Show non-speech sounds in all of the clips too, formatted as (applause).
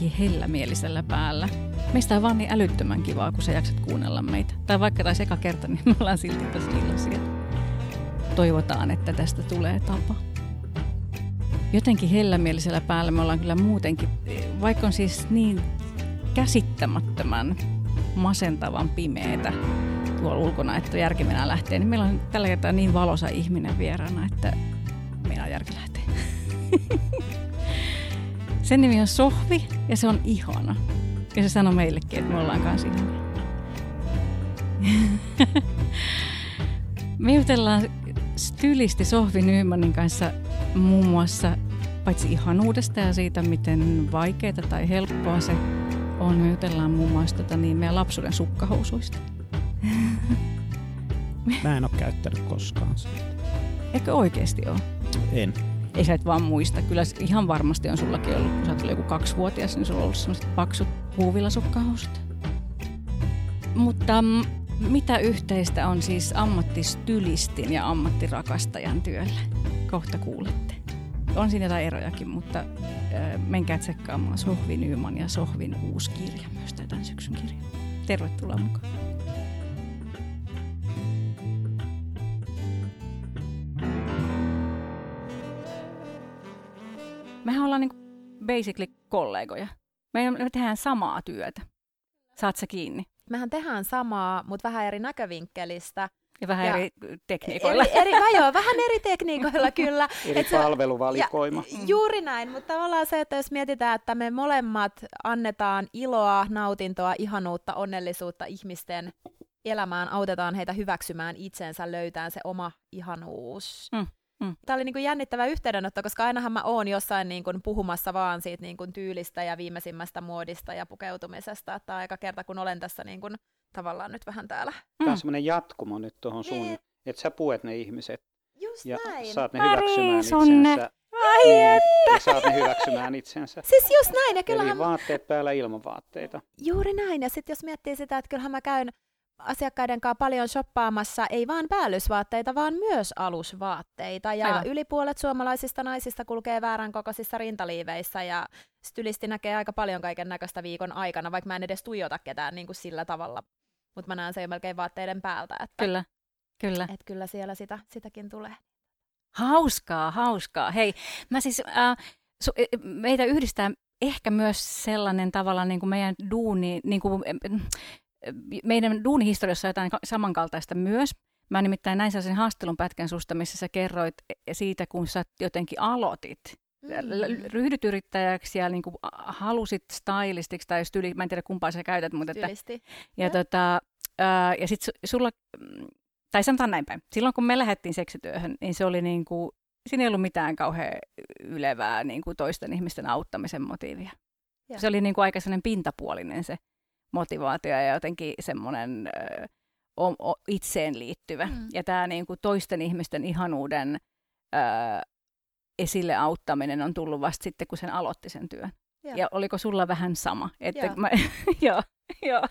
jotenkin hellämielisellä päällä. Meistä on vaan niin älyttömän kivaa, kun sä jaksat kuunnella meitä. Tai vaikka taisi eka kerta, niin me ollaan silti tosi iloisia. Toivotaan, että tästä tulee tapa. Jotenkin hellämielisellä päällä me ollaan kyllä muutenkin, vaikka on siis niin käsittämättömän masentavan pimeetä tuolla ulkona, että järkimennä lähtee, niin meillä on tällä kertaa niin valosa ihminen vieraana, että meidän järki lähtee. (laughs) Sen nimi on Sohvi ja se on ihana. Ja se sanoi meillekin, että me ollaan kanssa ihania. (laughs) me jutellaan stylisti Sohvi Nymanin kanssa muun muassa paitsi ihanuudesta ja siitä, miten vaikeaa tai helppoa se on. Me jutellaan muun muassa tota, niin, meidän lapsuuden sukkahousuista. (laughs) Mä en ole käyttänyt koskaan sitä. Eikö oikeasti ole? En. Ei sä et vaan muista. Kyllä ihan varmasti on sullakin ollut, kun sä oot joku kaksivuotias, niin sulla on ollut sellaiset paksut puuvillasukkahousut. Mutta mm, mitä yhteistä on siis ammattistylistin ja ammattirakastajan työllä? Kohta kuulette. On siinä jotain erojakin, mutta menkää tsekkaamaan Sohvi Nyman ja Sohvin uusi kirja, myös tämän syksyn kirja. Tervetuloa mukaan. Mehän ollaan niin basically kollegoja. Me, me tehdään samaa työtä. Saat sä kiinni? Mehän tehdään samaa, mutta vähän eri näkövinkkelistä. Ja vähän ja eri tekniikoilla. Eri, eri, joo, vähän eri tekniikoilla (laughs) kyllä. eri se, palveluvalikoima. Ja, juuri näin, mutta tavallaan se, että jos mietitään, että me molemmat annetaan iloa, nautintoa, ihanuutta, onnellisuutta ihmisten elämään, autetaan heitä hyväksymään itsensä, löytään se oma ihanuus. Mm. Mm. Tämä oli niin kuin jännittävä yhteydenotto, koska ainahan mä oon jossain niin kuin puhumassa vaan siitä niin kuin tyylistä ja viimeisimmästä muodista ja pukeutumisesta. Että aika kerta, kun olen tässä niin kuin, tavallaan nyt vähän täällä. Tämä on mm. semmoinen jatkumo nyt tuohon sun, niin. että sä puet ne ihmiset Just ja näin. saat ne hyväksymään itsensä. Ai niin, että. Ja saat ne hyväksymään itsensä. Siis just näin. Ja kyllähän... Eli vaatteet päällä ilman vaatteita. Juuri näin. Ja sitten jos miettii sitä, että kyllähän mä käyn asiakkaiden kanssa paljon shoppaamassa ei vain päällysvaatteita, vaan myös alusvaatteita. Ja Aivan. yli puolet suomalaisista naisista kulkee väärän kokoisissa rintaliiveissä ja stylisti näkee aika paljon kaiken näköistä viikon aikana, vaikka mä en edes tuijota ketään niin kuin sillä tavalla. Mutta mä näen se jo melkein vaatteiden päältä. Että, kyllä, kyllä. Että kyllä siellä sitä, sitäkin tulee. Hauskaa, hauskaa. Hei, mä siis, äh, su, e, meitä yhdistää ehkä myös sellainen tavalla niin kuin meidän duuni, niin kuin, meidän duunihistoriassa on jotain samankaltaista myös. Mä nimittäin näin sellaisen haastelun pätkän susta, missä sä kerroit siitä, kun sä jotenkin aloitit. Mm. Ryhdyt yrittäjäksi ja niin kuin halusit stylistiksi tai styli, mä en tiedä kumpaa sä käytät, mutta että, ja, ja. Tota, ää, ja sit sulla, mm, tai sanotaan näin päin, silloin kun me lähdettiin seksityöhön, niin se oli niin kuin, siinä ei ollut mitään kauhean ylevää niin kuin toisten ihmisten auttamisen motiivia. Ja. Se oli niin kuin aika sellainen pintapuolinen se motivaatio ja jotenkin semmoinen ö, o, o, itseen liittyvä. Mm. Ja tämä niin kuin toisten ihmisten ihanuuden ö, esille auttaminen on tullut vasta sitten, kun sen aloitti sen työn. Ja, ja oliko sulla vähän sama? Että joo. Mä, (laughs) joo, joo.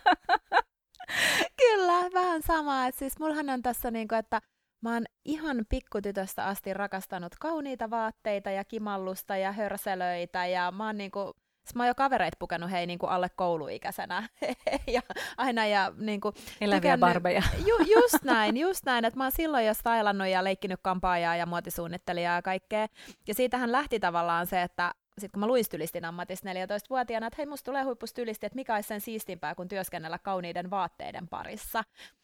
(laughs) Kyllä, vähän sama. Et siis mullahan on tässä niinku, että mä oon ihan pikkutytöstä asti rakastanut kauniita vaatteita ja kimallusta ja hörselöitä ja mä oon niinku Mä oon jo kavereit pukenut hei niin kuin alle kouluikäisenä. (laughs) ja aina ja niin kuin, Eläviä tykännyt, barbeja. (laughs) Ju, just näin, just näin. Että mä oon silloin jo stylannut ja leikkinyt kampaajaa ja muotisuunnittelijaa ja kaikkea. Ja siitähän lähti tavallaan se, että sitten kun mä luin stylistin ammatissa 14-vuotiaana, että hei, musta tulee huippustylisti, että mikä olisi sen siistimpää kuin työskennellä kauniiden vaatteiden parissa.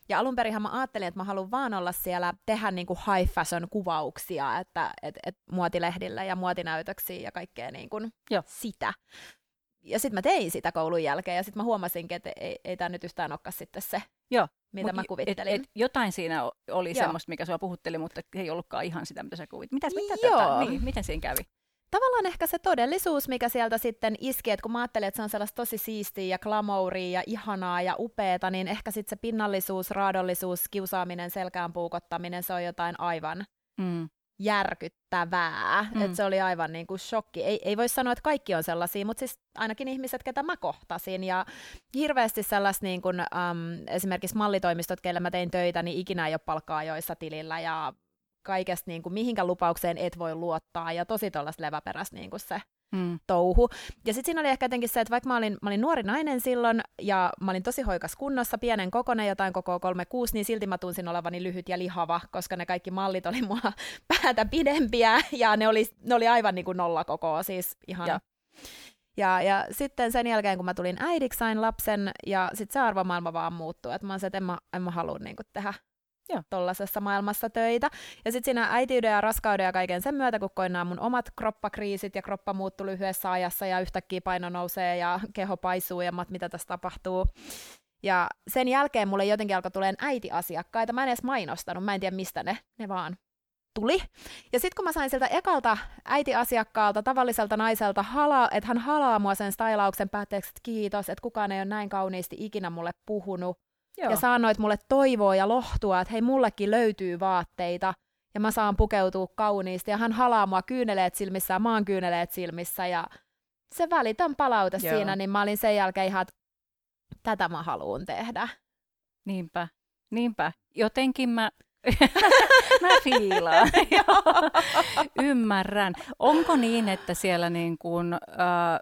Ja alun perin mä ajattelin, että mä haluan vaan olla siellä, tehdä niin kuin high fashion kuvauksia, että et, et muotilehdillä ja muotinäytöksiä ja kaikkea niin kuin Joo. sitä. Ja sitten mä tein sitä koulun jälkeen ja sitten mä huomasinkin, että ei, ei tämä nyt yhtään olekaan sitten se, Joo, mitä mä kuvittelin. Et, et jotain siinä oli Joo. semmoista, mikä sua puhutteli, mutta ei ollutkaan ihan sitä, mitä sä kuvit. Mitäs, mitä tota, niin, miten siinä kävi? Tavallaan ehkä se todellisuus, mikä sieltä sitten iski, että kun mä ajattelin, että se on sellaista tosi siistiä ja glamouria ja ihanaa ja upeeta, niin ehkä sitten se pinnallisuus, raadollisuus, kiusaaminen, selkään puukottaminen, se on jotain aivan mm. järkyttävää. Mm. Että se oli aivan niin kuin shokki. Ei, ei voi sanoa, että kaikki on sellaisia, mutta siis ainakin ihmiset, ketä mä kohtasin. Ja hirveästi sellaista niin kuin, um, esimerkiksi mallitoimistot, keillä mä tein töitä, niin ikinä ei ole palkkaa joissa tilillä ja kaikesta, niin kuin, mihinkä lupaukseen et voi luottaa, ja tosi tuollaista leväperäistä niin kuin se mm. touhu. Ja sitten siinä oli ehkä jotenkin se, että vaikka mä olin, mä olin nuori nainen silloin ja mä olin tosi hoikas kunnossa, pienen kokonen, jotain koko 36, niin silti mä tunsin olevani lyhyt ja lihava, koska ne kaikki mallit oli mua (laughs) päätä pidempiä ja ne oli, ne oli aivan niin kuin nolla kokoa, siis ihan... Ja. Ja, ja sitten sen jälkeen, kun mä tulin äidiksi, sain lapsen, ja sitten se arvomaailma vaan muuttui. Että mä oon se, että en mä, en mä halua niin tehdä tuollaisessa maailmassa töitä. Ja sitten siinä äitiyden ja raskauden ja kaiken sen myötä, kun koin nämä mun omat kroppakriisit ja kroppa muuttui lyhyessä ajassa ja yhtäkkiä paino nousee ja keho paisuu ja mat, mitä tässä tapahtuu. Ja sen jälkeen mulle jotenkin alkoi tulemaan äitiasiakkaita. Mä en edes mainostanut, mä en tiedä mistä ne, ne vaan tuli. Ja sitten kun mä sain sieltä ekalta äitiasiakkaalta, tavalliselta naiselta, hala, että hän halaa mua sen stylauksen päätteeksi, että kiitos, että kukaan ei ole näin kauniisti ikinä mulle puhunut. Joo. Ja sanoit mulle toivoa ja lohtua, että hei, mullekin löytyy vaatteita ja mä saan pukeutua kauniisti. Ja hän halaa mua kyyneleet silmissä ja maan kyyneleet silmissä ja se välitön palaute Joo. siinä, niin mä olin sen jälkeen ihan, että tätä mä haluan tehdä. Niinpä, niinpä. Jotenkin mä (laughs) mä fiilaan. Ymmärrän. Onko niin, että siellä niin kuin, äh,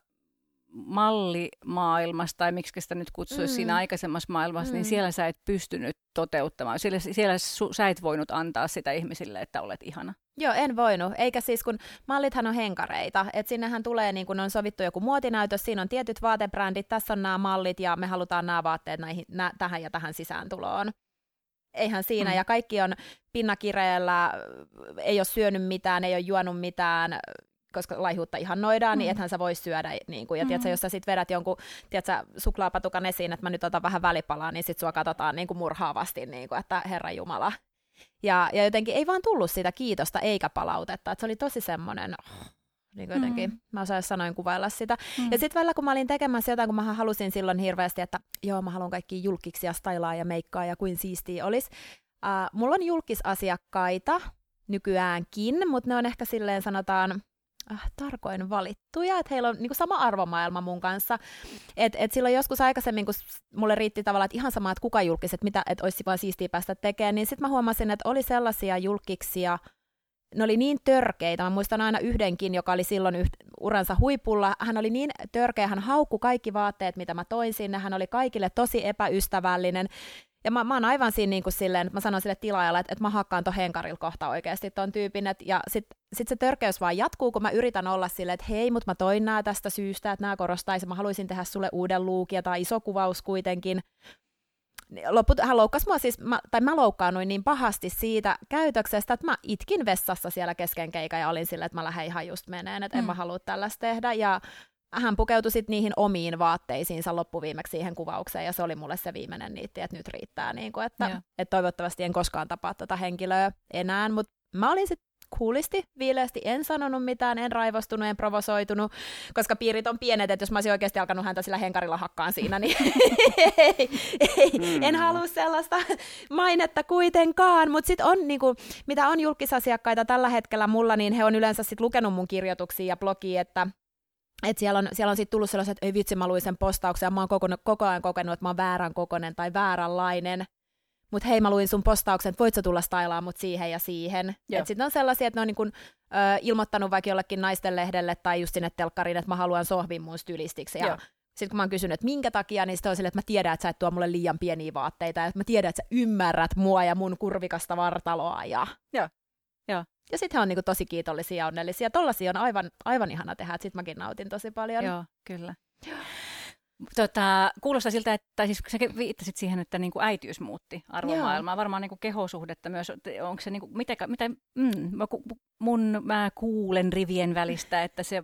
mallimaailmassa, tai miksi sitä nyt kutsuisi mm. siinä aikaisemmassa maailmassa, niin mm. niin siellä sä et pystynyt toteuttamaan. Siellä, siellä su, sä et voinut antaa sitä ihmisille, että olet ihana. Joo, en voinut. Eikä siis, kun mallithan on henkareita. Että sinnehän tulee, niin kun on sovittu joku muotinäytös, siinä on tietyt vaatebrändit, tässä on nämä mallit ja me halutaan nämä vaatteet näihin, nä, tähän ja tähän sisääntuloon eihän siinä, mm. ja kaikki on pinnakireellä, ei ole syönyt mitään, ei ole juonut mitään, koska laihuutta ihannoidaan, niin mm. niin ethän sä voi syödä. Niin kuin, ja mm. tiedätkö, jos sä sit vedät jonkun tiedätkö, suklaapatukan esiin, että mä nyt otan vähän välipalaa, niin sit sua katsotaan niin kuin murhaavasti, niin kuin, että Herra Jumala. Ja, ja jotenkin ei vaan tullut sitä kiitosta eikä palautetta. Että se oli tosi semmoinen, niin kuin jotenkin, mm. mä osaan sanoin kuvailla sitä. Mm. Ja sitten välillä, kun mä olin tekemässä jotain, kun mä halusin silloin hirveästi, että joo, mä haluan kaikki julkiksi ja stylaa ja meikkaa ja kuin siistiä olisi. Uh, mulla on julkisasiakkaita nykyäänkin, mutta ne on ehkä silleen sanotaan äh, tarkoin valittuja, että heillä on niin kuin sama arvomaailma mun kanssa. Et, et silloin joskus aikaisemmin, kun mulle riitti tavallaan, että ihan sama, että kuka julkisi, että, mitä, että olisi vaan siistiä päästä tekemään, niin sitten mä huomasin, että oli sellaisia julkiksia, ne oli niin törkeitä. Mä muistan aina yhdenkin, joka oli silloin yht, uransa huipulla. Hän oli niin törkeä, hän haukku kaikki vaatteet, mitä mä toin sinne. Hän oli kaikille tosi epäystävällinen. Ja mä, mä oon aivan siinä niin kuin silleen, että mä sanon sille tilaajalle, että, että mä hakkaan ton henkarilla kohta oikeasti ton tyypin. Et, ja sit, sit se törkeys vaan jatkuu, kun mä yritän olla silleen, että hei, mutta mä toin nää tästä syystä, että nämä korostaisi. Mä haluaisin tehdä sulle uuden luukia tai iso kuvaus kuitenkin loput, hän loukkasi mua siis, mä, tai mä loukkaannuin niin pahasti siitä käytöksestä, että mä itkin vessassa siellä kesken keikan ja olin silleen, että mä lähden ihan just meneen, että mm. en mä halua tällaista tehdä. Ja hän pukeutui sitten niihin omiin vaatteisiinsa loppuviimeksi siihen kuvaukseen, ja se oli mulle se viimeinen niitti, että nyt riittää, niin kuin, että, että toivottavasti en koskaan tapaa tätä henkilöä enää, mutta mä olin sitten kuulisti, viileästi, en sanonut mitään, en raivostunut, en provosoitunut, koska piirit on pienet, että jos mä olisin oikeasti alkanut häntä sillä henkarilla hakkaan siinä, niin (laughs) ei, ei, mm. en halua sellaista mainetta kuitenkaan, mutta sitten on, niinku, mitä on julkisasiakkaita tällä hetkellä mulla, niin he on yleensä sit lukenut mun kirjoituksia ja blogia, että et siellä on, siellä on sitten tullut sellaiset, että ei vitsi, mä luin sen postauksen ja mä oon koko, koko ajan kokenut, että mä oon väärän kokonen tai vääränlainen mutta hei mä luin sun postauksen, että voit sä tulla stylaamaan mut siihen ja siihen. Sitten on sellaisia, että ne on niin kun, ö, ilmoittanut vaikka jollekin naisten lehdelle tai just sinne telkkariin, että mä haluan sohvin mun stylistiksi. Ja sitten kun mä oon kysynyt, että minkä takia, niin sitten on sille, että mä tiedän, että sä et tuo mulle liian pieniä vaatteita, ja että mä tiedän, että sä ymmärrät mua ja mun kurvikasta vartaloa. Ja, Joo. Joo. ja sitten he on niinku tosi kiitollisia ja onnellisia. Tollaisia on aivan, aivan ihana tehdä, että sit mäkin nautin tosi paljon. Joo, kyllä. Tota, kuulostaa siltä, että tai siis sä viittasit siihen, että niin kuin äitiys muutti arvomaailmaa, Joo. varmaan niin kuin kehosuhdetta myös. Onko se niin kuin, mitä, mitä mm, mä, mun, mä kuulen rivien välistä, että se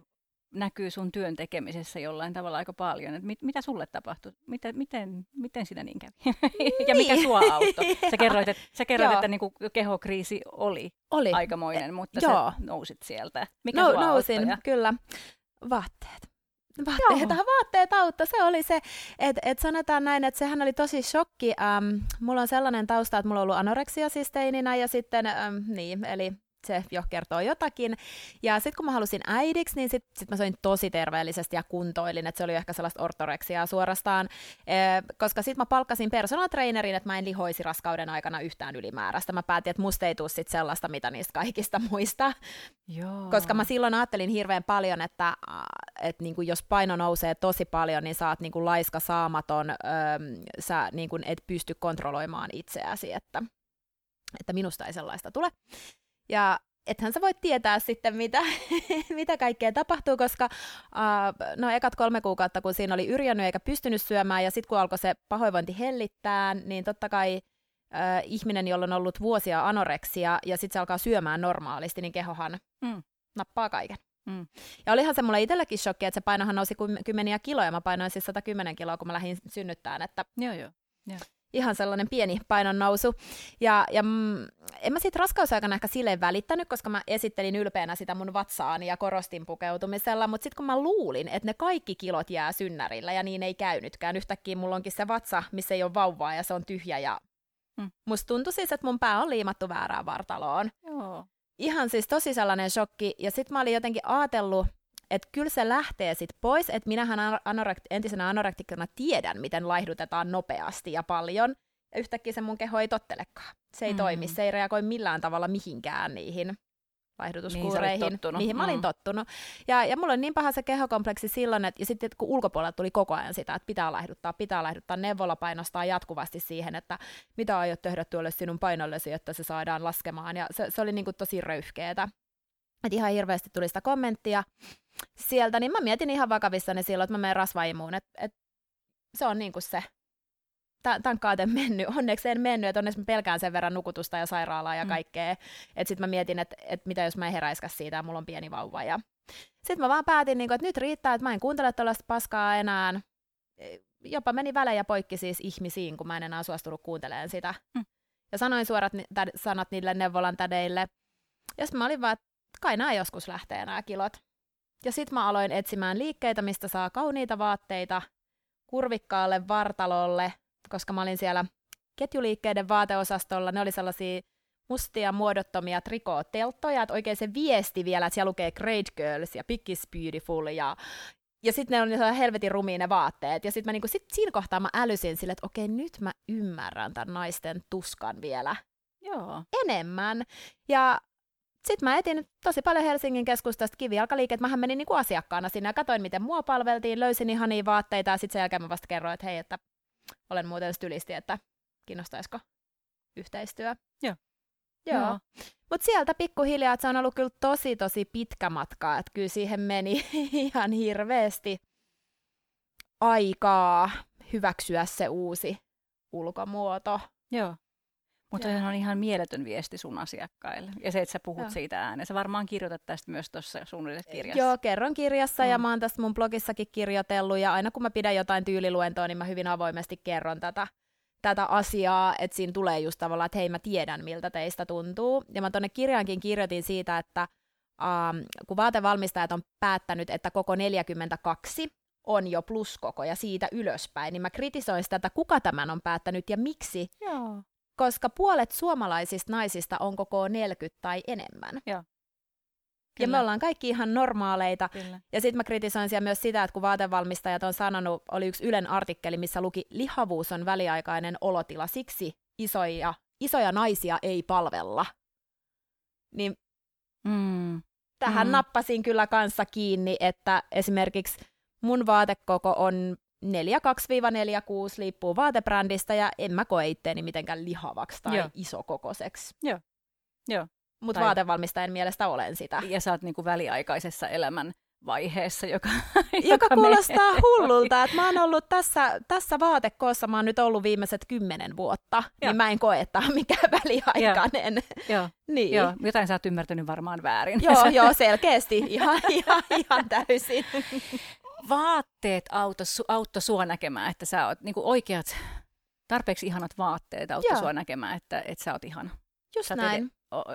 näkyy sun työn tekemisessä jollain tavalla aika paljon. Et mit, mitä sulle tapahtui? Mitä, miten, miten sinä niin kävi? Niin. (laughs) ja mikä sua auttoi? Sä kerroit, että, sä kerroit, että niin kuin kehokriisi oli, oli aikamoinen, mutta Joo. sä nousit sieltä. Mikä no, sua nousin, auttoi? kyllä. Vaatteet vaatteita, Joo. (laughs) vaatteet auttaa. Se oli se, että et sanotaan näin, että sehän oli tosi shokki. Ähm, mulla on sellainen tausta, että mulla on ollut anoreksia siis teininä ja sitten, ähm, niin, eli se jo kertoo jotakin. Ja sitten kun mä halusin äidiksi, niin sitten sit mä soin tosi terveellisesti ja kuntoilin, että se oli ehkä sellaista ortoreksiaa suorastaan, e, koska sitten mä palkkasin personal trainerin, että mä en lihoisi raskauden aikana yhtään ylimääräistä. Mä päätin, että musta ei tule sit sellaista, mitä niistä kaikista (laughs) muista. Joo. Koska mä silloin ajattelin hirveän paljon, että, että niin kuin jos paino nousee tosi paljon, niin sä oot niin kuin laiska saamaton, öö, sä niin kuin et pysty kontrolloimaan itseäsi, että, että minusta ei sellaista tule. Ja ethän sä voi tietää sitten, mitä, (laughs) mitä kaikkea tapahtuu, koska uh, no ekat kolme kuukautta, kun siinä oli yrjännyt eikä pystynyt syömään, ja sitten kun alkoi se pahoinvointi hellittää, niin totta kai uh, ihminen, jolla on ollut vuosia anoreksia, ja sitten se alkaa syömään normaalisti, niin kehohan mm. nappaa kaiken. Mm. Ja olihan se mulle itsellekin shokki, että se painohan nousi kymmeniä kiloja, mä painoin siis 110 kiloa, kun mä lähdin synnyttämään, että joo, joo. joo ihan sellainen pieni painon nousu. Ja, ja mm, en mä siitä raskausaikana ehkä silleen välittänyt, koska mä esittelin ylpeänä sitä mun vatsaani ja korostin pukeutumisella, mutta sitten kun mä luulin, että ne kaikki kilot jää synnärillä ja niin ei käynytkään, yhtäkkiä mulla onkin se vatsa, missä ei ole vauvaa ja se on tyhjä ja mm. musta tuntui siis, että mun pää on liimattu väärään vartaloon. Joo. Ihan siis tosi sellainen shokki ja sitten mä olin jotenkin ajatellut, että kyllä se lähtee sitten pois, että minähän anorekt- entisenä anorektikkona tiedän, miten laihdutetaan nopeasti ja paljon, ja yhtäkkiä se mun keho ei tottelekaan. Se ei mm. toimi, se ei reagoi millään tavalla mihinkään niihin laihdutuskuureihin, mihin, mihin mä olin mm. tottunut. Ja, ja mulla oli niin paha se kehokompleksi silloin, että ja sitten kun ulkopuolella tuli koko ajan sitä, että pitää laihduttaa, pitää laihduttaa, neuvolla painostaa jatkuvasti siihen, että mitä aiot tehdä tuolle sinun painollesi, että se saadaan laskemaan. Ja se, se oli niin kuin tosi röyhkeetä. Että ihan hirveästi tuli sitä kommenttia sieltä, niin mä mietin ihan vakavissani silloin, että mä menen rasvaimuun, että et se on niin kuin se tämän kaaten mennyt. Onneksi en mennyt, että onneksi mä pelkään sen verran nukutusta ja sairaalaa ja mm. kaikkea. Että sitten mä mietin, että, että mitä jos mä en heräiskä siitä ja mulla on pieni vauva. Ja sitten mä vaan päätin, niin kuin, että nyt riittää, että mä en kuuntele tällaista paskaa enää. Jopa meni välejä poikki siis ihmisiin, kun mä en enää suostunut kuuntelemaan sitä. Mm. Ja sanoin suorat ni- täd- sanat niille neuvolan tädeille. Ja sitten mä olin vaan, että kai nämä joskus lähtee nämä kilot. Ja sitten mä aloin etsimään liikkeitä, mistä saa kauniita vaatteita kurvikkaalle vartalolle, koska mä olin siellä ketjuliikkeiden vaateosastolla. Ne oli sellaisia mustia muodottomia trikootelttoja, että oikein se viesti vielä, että siellä lukee Great Girls ja Big is Beautiful ja, ja sitten ne sellainen helvetin rumiin ne vaatteet. Ja sitten mä niinku, sit siinä kohtaa mä älysin sille, että okei, nyt mä ymmärrän tämän naisten tuskan vielä Joo. enemmän. Ja sitten mä etin tosi paljon Helsingin keskustasta kivijalkaliikkeet. Mähän menin niinku asiakkaana sinne ja katsoin, miten mua palveltiin, löysin ihania vaatteita ja sitten sen jälkeen mä vasta kerroin, että hei, että olen muuten stylisti, että kiinnostaisiko yhteistyö. Joo. Joo. Joo. Mutta sieltä pikkuhiljaa, että se on ollut kyllä tosi tosi pitkä matka, että kyllä siihen meni (laughs) ihan hirveästi aikaa hyväksyä se uusi ulkomuoto. Joo. Mutta se on ihan mieletön viesti sun asiakkaille. Ja se, että sä puhut Joo. siitä ääneen. Sä varmaan kirjoitat tästä myös tuossa sun kirjassa. Joo, kerron kirjassa mm. ja mä oon tästä mun blogissakin kirjoitellut. Ja aina kun mä pidän jotain tyyliluentoa, niin mä hyvin avoimesti kerron tätä, tätä asiaa, että siinä tulee just tavallaan, että hei mä tiedän miltä teistä tuntuu. Ja mä tonne kirjaankin kirjoitin siitä, että um, kun vaatevalmistajat on päättänyt, että koko 42 on jo pluskoko ja siitä ylöspäin, niin mä kritisoin sitä, että kuka tämän on päättänyt ja miksi. Joo koska puolet suomalaisista naisista on koko 40 tai enemmän. Joo. Ja me ollaan kaikki ihan normaaleita. Kyllä. Ja sitten mä kritisoin siellä myös sitä, että kun vaatevalmistajat on sanonut, oli yksi Ylen artikkeli, missä luki, lihavuus on väliaikainen olotila, siksi isoja, isoja naisia ei palvella. Niin mm. tähän mm. nappasin kyllä kanssa kiinni, että esimerkiksi mun vaatekoko on 4-2-4-6 liippuu vaatebrändistä ja en mä koe itteeni mitenkään lihavaksi tai Joo. isokokoiseksi. Joo. Joo. Mutta tai... vaatevalmistajan mielestä olen sitä. Ja sä oot niinku väliaikaisessa elämän vaiheessa, joka, joka, joka kuulostaa menee. hullulta, että mä oon ollut tässä, tässä vaatekoossa, mä oon nyt ollut viimeiset kymmenen vuotta, niin Joo. niin mä en koe, että on mikään (laughs) väliaikainen. Joo. niin. Joo. Jotain sä oot ymmärtänyt varmaan väärin. Joo, joo (laughs) selkeästi, ihan, ihan, ihan täysin vaatteet auto, auttoi sua näkemään, että sä oot niin oikeat, tarpeeksi ihanat vaatteet auttoi sua näkemään, että, että sä oot ihana. Just sä näin. Ed-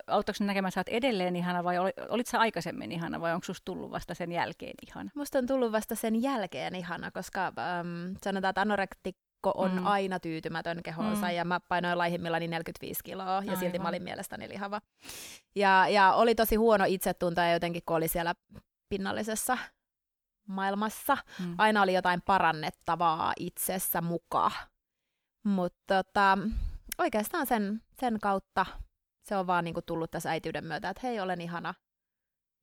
auttoiko se näkemään, että sä oot edelleen ihana vai olit sä aikaisemmin ihana vai onko susta tullut vasta sen jälkeen ihana? Musta on tullut vasta sen jälkeen ihana, koska ähm, sanotaan, että anorekti Mikko on Mm. aina tyytymätön kehonsa Mm. ja mä painoin laihimmillani 45 kiloa ja silti mä Aivan. olin mielestäni lihava. Ja, ja oli tosi huono itsetunto ja jotenkin kun oli siellä pinnallisessa maailmassa, Mm. aina oli jotain parannettavaa itsessä mukaan. Mutta tota, oikeastaan sen, sen kautta se on vaan niinku tullut tässä äitiyden myötä, että hei, olen ihana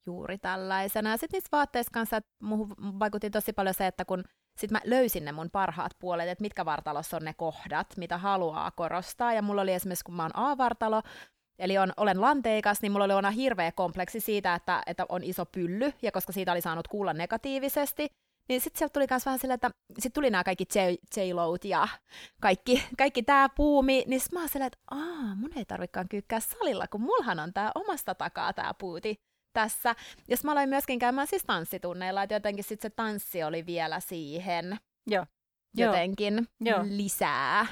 juuri tällaisena. Ja sitten niissä vaatteissa kanssa, että muuhun vaikutti tosi paljon se, että kun sit mä löysin ne mun parhaat puolet, että mitkä vartalossa on ne kohdat, mitä haluaa korostaa. Ja mulla oli esimerkiksi, kun mä oon A-vartalo, eli on, olen lanteikas, niin mulla oli aina hirveä kompleksi siitä, että, että on iso pylly, ja koska siitä oli saanut kuulla negatiivisesti, niin sitten sieltä tuli myös vähän silleen, että sitten tuli nämä kaikki J- ja kaikki, kaikki tämä puumi, niin mä oon silleen, että Aa, mun ei tarvikaan kyykkää salilla, kun mulhan on tämä omasta takaa tämä puuti tässä. Ja mä aloin myöskin käymään siis tanssitunneilla, että jotenkin sitten se tanssi oli vielä siihen Joo. Jotenkin Joo. lisää,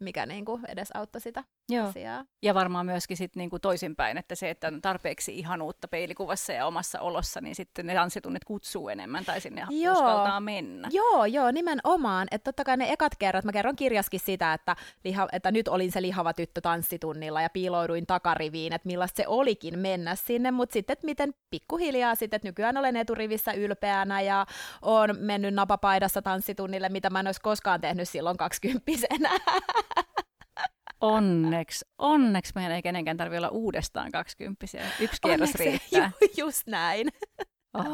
mikä niinku edesauttoi sitä Joo. asiaa. Ja varmaan myöskin sit niinku toisinpäin, että se, että on tarpeeksi ihanuutta peilikuvassa ja omassa olossa, niin sitten ne tanssitunnit kutsuu enemmän tai sinne Joo. uskaltaa mennä. Joo, joo, nimenomaan. Että totta kai ne ekat kerrat, mä kerron kirjaskin sitä, että, liha, että nyt olin se lihava tyttö tanssitunnilla ja piilouduin takariviin, että millaista se olikin mennä sinne, mutta sitten, että miten pikkuhiljaa sitten, että nykyään olen eturivissä ylpeänä ja on mennyt napapaidassa tanssitunnille, mitä mä en olisi koskaan tehnyt silloin kaksikymppisenä. (laughs) Onneksi, onneksi meidän ei kenenkään tarvitse olla uudestaan kaksikymppisiä. Yksi kierros Onneksi- riittää. Ju, just näin. Oh. (laughs)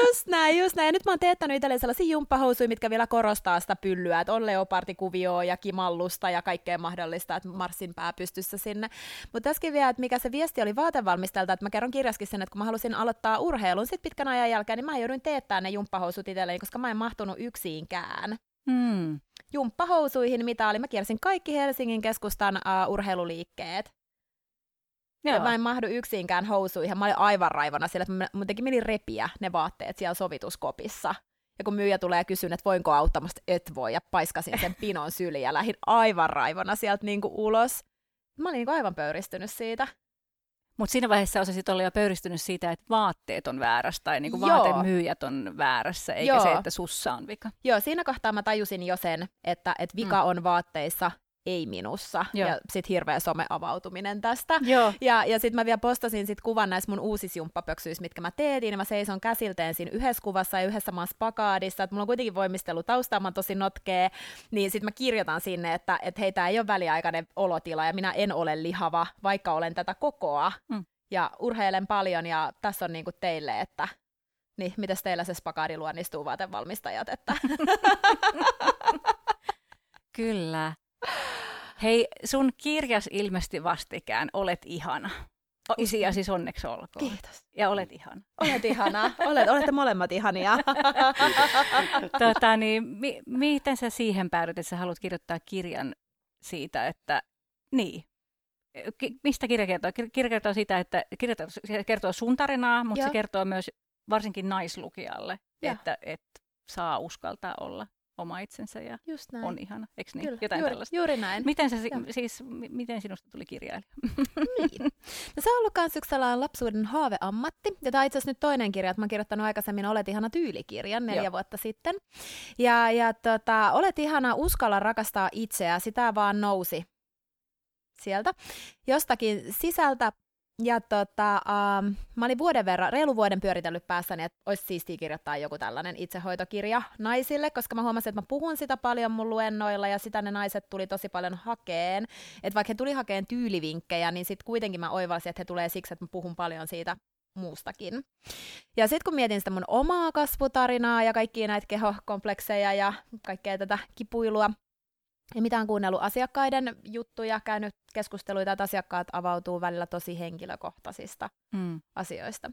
Just näin, just näin. Ja nyt mä oon teettänyt itselleni sellaisia jumppahousuja, mitkä vielä korostaa sitä pyllyä, että on leopartikuvioa ja kimallusta ja kaikkea mahdollista, että marssin pää pystyssä sinne. Mutta tässäkin vielä, että mikä se viesti oli vaatevalmistajalta, että mä kerron kirjaskin sen, että kun mä halusin aloittaa urheilun sit pitkän ajan jälkeen, niin mä jouduin teettämään ne jumppahousut itselleni, koska mä en mahtunut yksiinkään Hmm. jumppahousuihin, mitä oli. Mä kiersin kaikki Helsingin keskustan uh, urheiluliikkeet. Joo. Ja mä en mahdu yksiinkään housuihin. Mä olin aivan raivona sillä, että mä- mun teki meni repiä ne vaatteet siellä sovituskopissa. Ja kun myyjä tulee kysyä, että voinko sanoin, et voi, ja paiskasin sen (laughs) pinon syliin ja lähdin aivan raivona sieltä niinku ulos. Mä olin niinku aivan pöyristynyt siitä. Mutta siinä vaiheessa osasit olla jo pöyristynyt siitä, että vaatteet on väärässä tai niinku vaatemyyjät on väärässä, eikä Joo. se, että sussa on vika. Joo, siinä kohtaa mä tajusin jo sen, että, että vika on vaatteissa, ei minussa. Joo. Ja sit hirveä someavautuminen tästä. Joo. Ja, ja sitten mä vielä postasin sit kuvan näissä mun uusissa jumppapöksyissä, mitkä mä teetin, ja mä seison käsilteen siinä yhdessä kuvassa ja yhdessä spakaadissa, että mulla on kuitenkin voimistelu taustaa, mä tosi notkea, niin sitten mä kirjoitan sinne, että et hei, tää ei ole väliaikainen olotila, ja minä en ole lihava, vaikka olen tätä kokoa, Mm. ja urheilen paljon, ja tässä on niinku teille, että niin, mitäs teillä se spakaadi luonnistuu vaatevalmistajat, että (laughs) Kyllä. Hei, sun kirjas ilmestyi vastikään, olet ihana. O, isi ja siis onneksi olkoon. kiitos. Ja olet ihana. Olet ihana, Olet, olette molemmat ihania. (laughs) tota, niin, mi- miten sä siihen päädyt, että sä haluat kirjoittaa kirjan siitä, että niin, Ki- mistä kirja kertoo? Kir- Kirja kertoo sitä, että kirja kertoo sun tarinaa, mutta Joo. se kertoo myös varsinkin naislukijalle, Joo. että, että saa uskaltaa olla oma itsensä ja Just näin. on ihana, eikö niin? Kyllä, Jotain juuri, tällaista. juuri näin. Miten, sä, Joo. siis, mi- miten sinusta tuli kirjailija? Niin. No, se on ollut myös yksi sellainen lapsuuden haaveammatti. Ja tämä on itse asiassa nyt toinen kirja, että mä oon kirjoittanut aikaisemmin Olet ihana tyylikirjan neljä Joo. vuotta sitten. Ja, ja tota, Olet ihana, uskalla rakastaa itseä, sitä vaan nousi sieltä jostakin sisältä. Ja tota, um, mä olin vuoden verran, reilu vuoden pyöritellyt päässäni, että olisi siistiä kirjoittaa joku tällainen itsehoitokirja naisille, koska mä huomasin, että mä puhun sitä paljon mun luennoilla ja sitä ne naiset tuli tosi paljon hakeen. Että vaikka he tuli hakeen tyylivinkkejä, niin sitten kuitenkin mä oivalsin, että he tulee siksi, että mä puhun paljon siitä muustakin. Ja sitten kun mietin sitä mun omaa kasvutarinaa ja kaikkia näitä kehokomplekseja ja kaikkea tätä kipuilua, ja mitä on kuunnellut asiakkaiden juttuja, käynyt keskusteluita, että asiakkaat avautuu välillä tosi henkilökohtaisista Mm. asioista.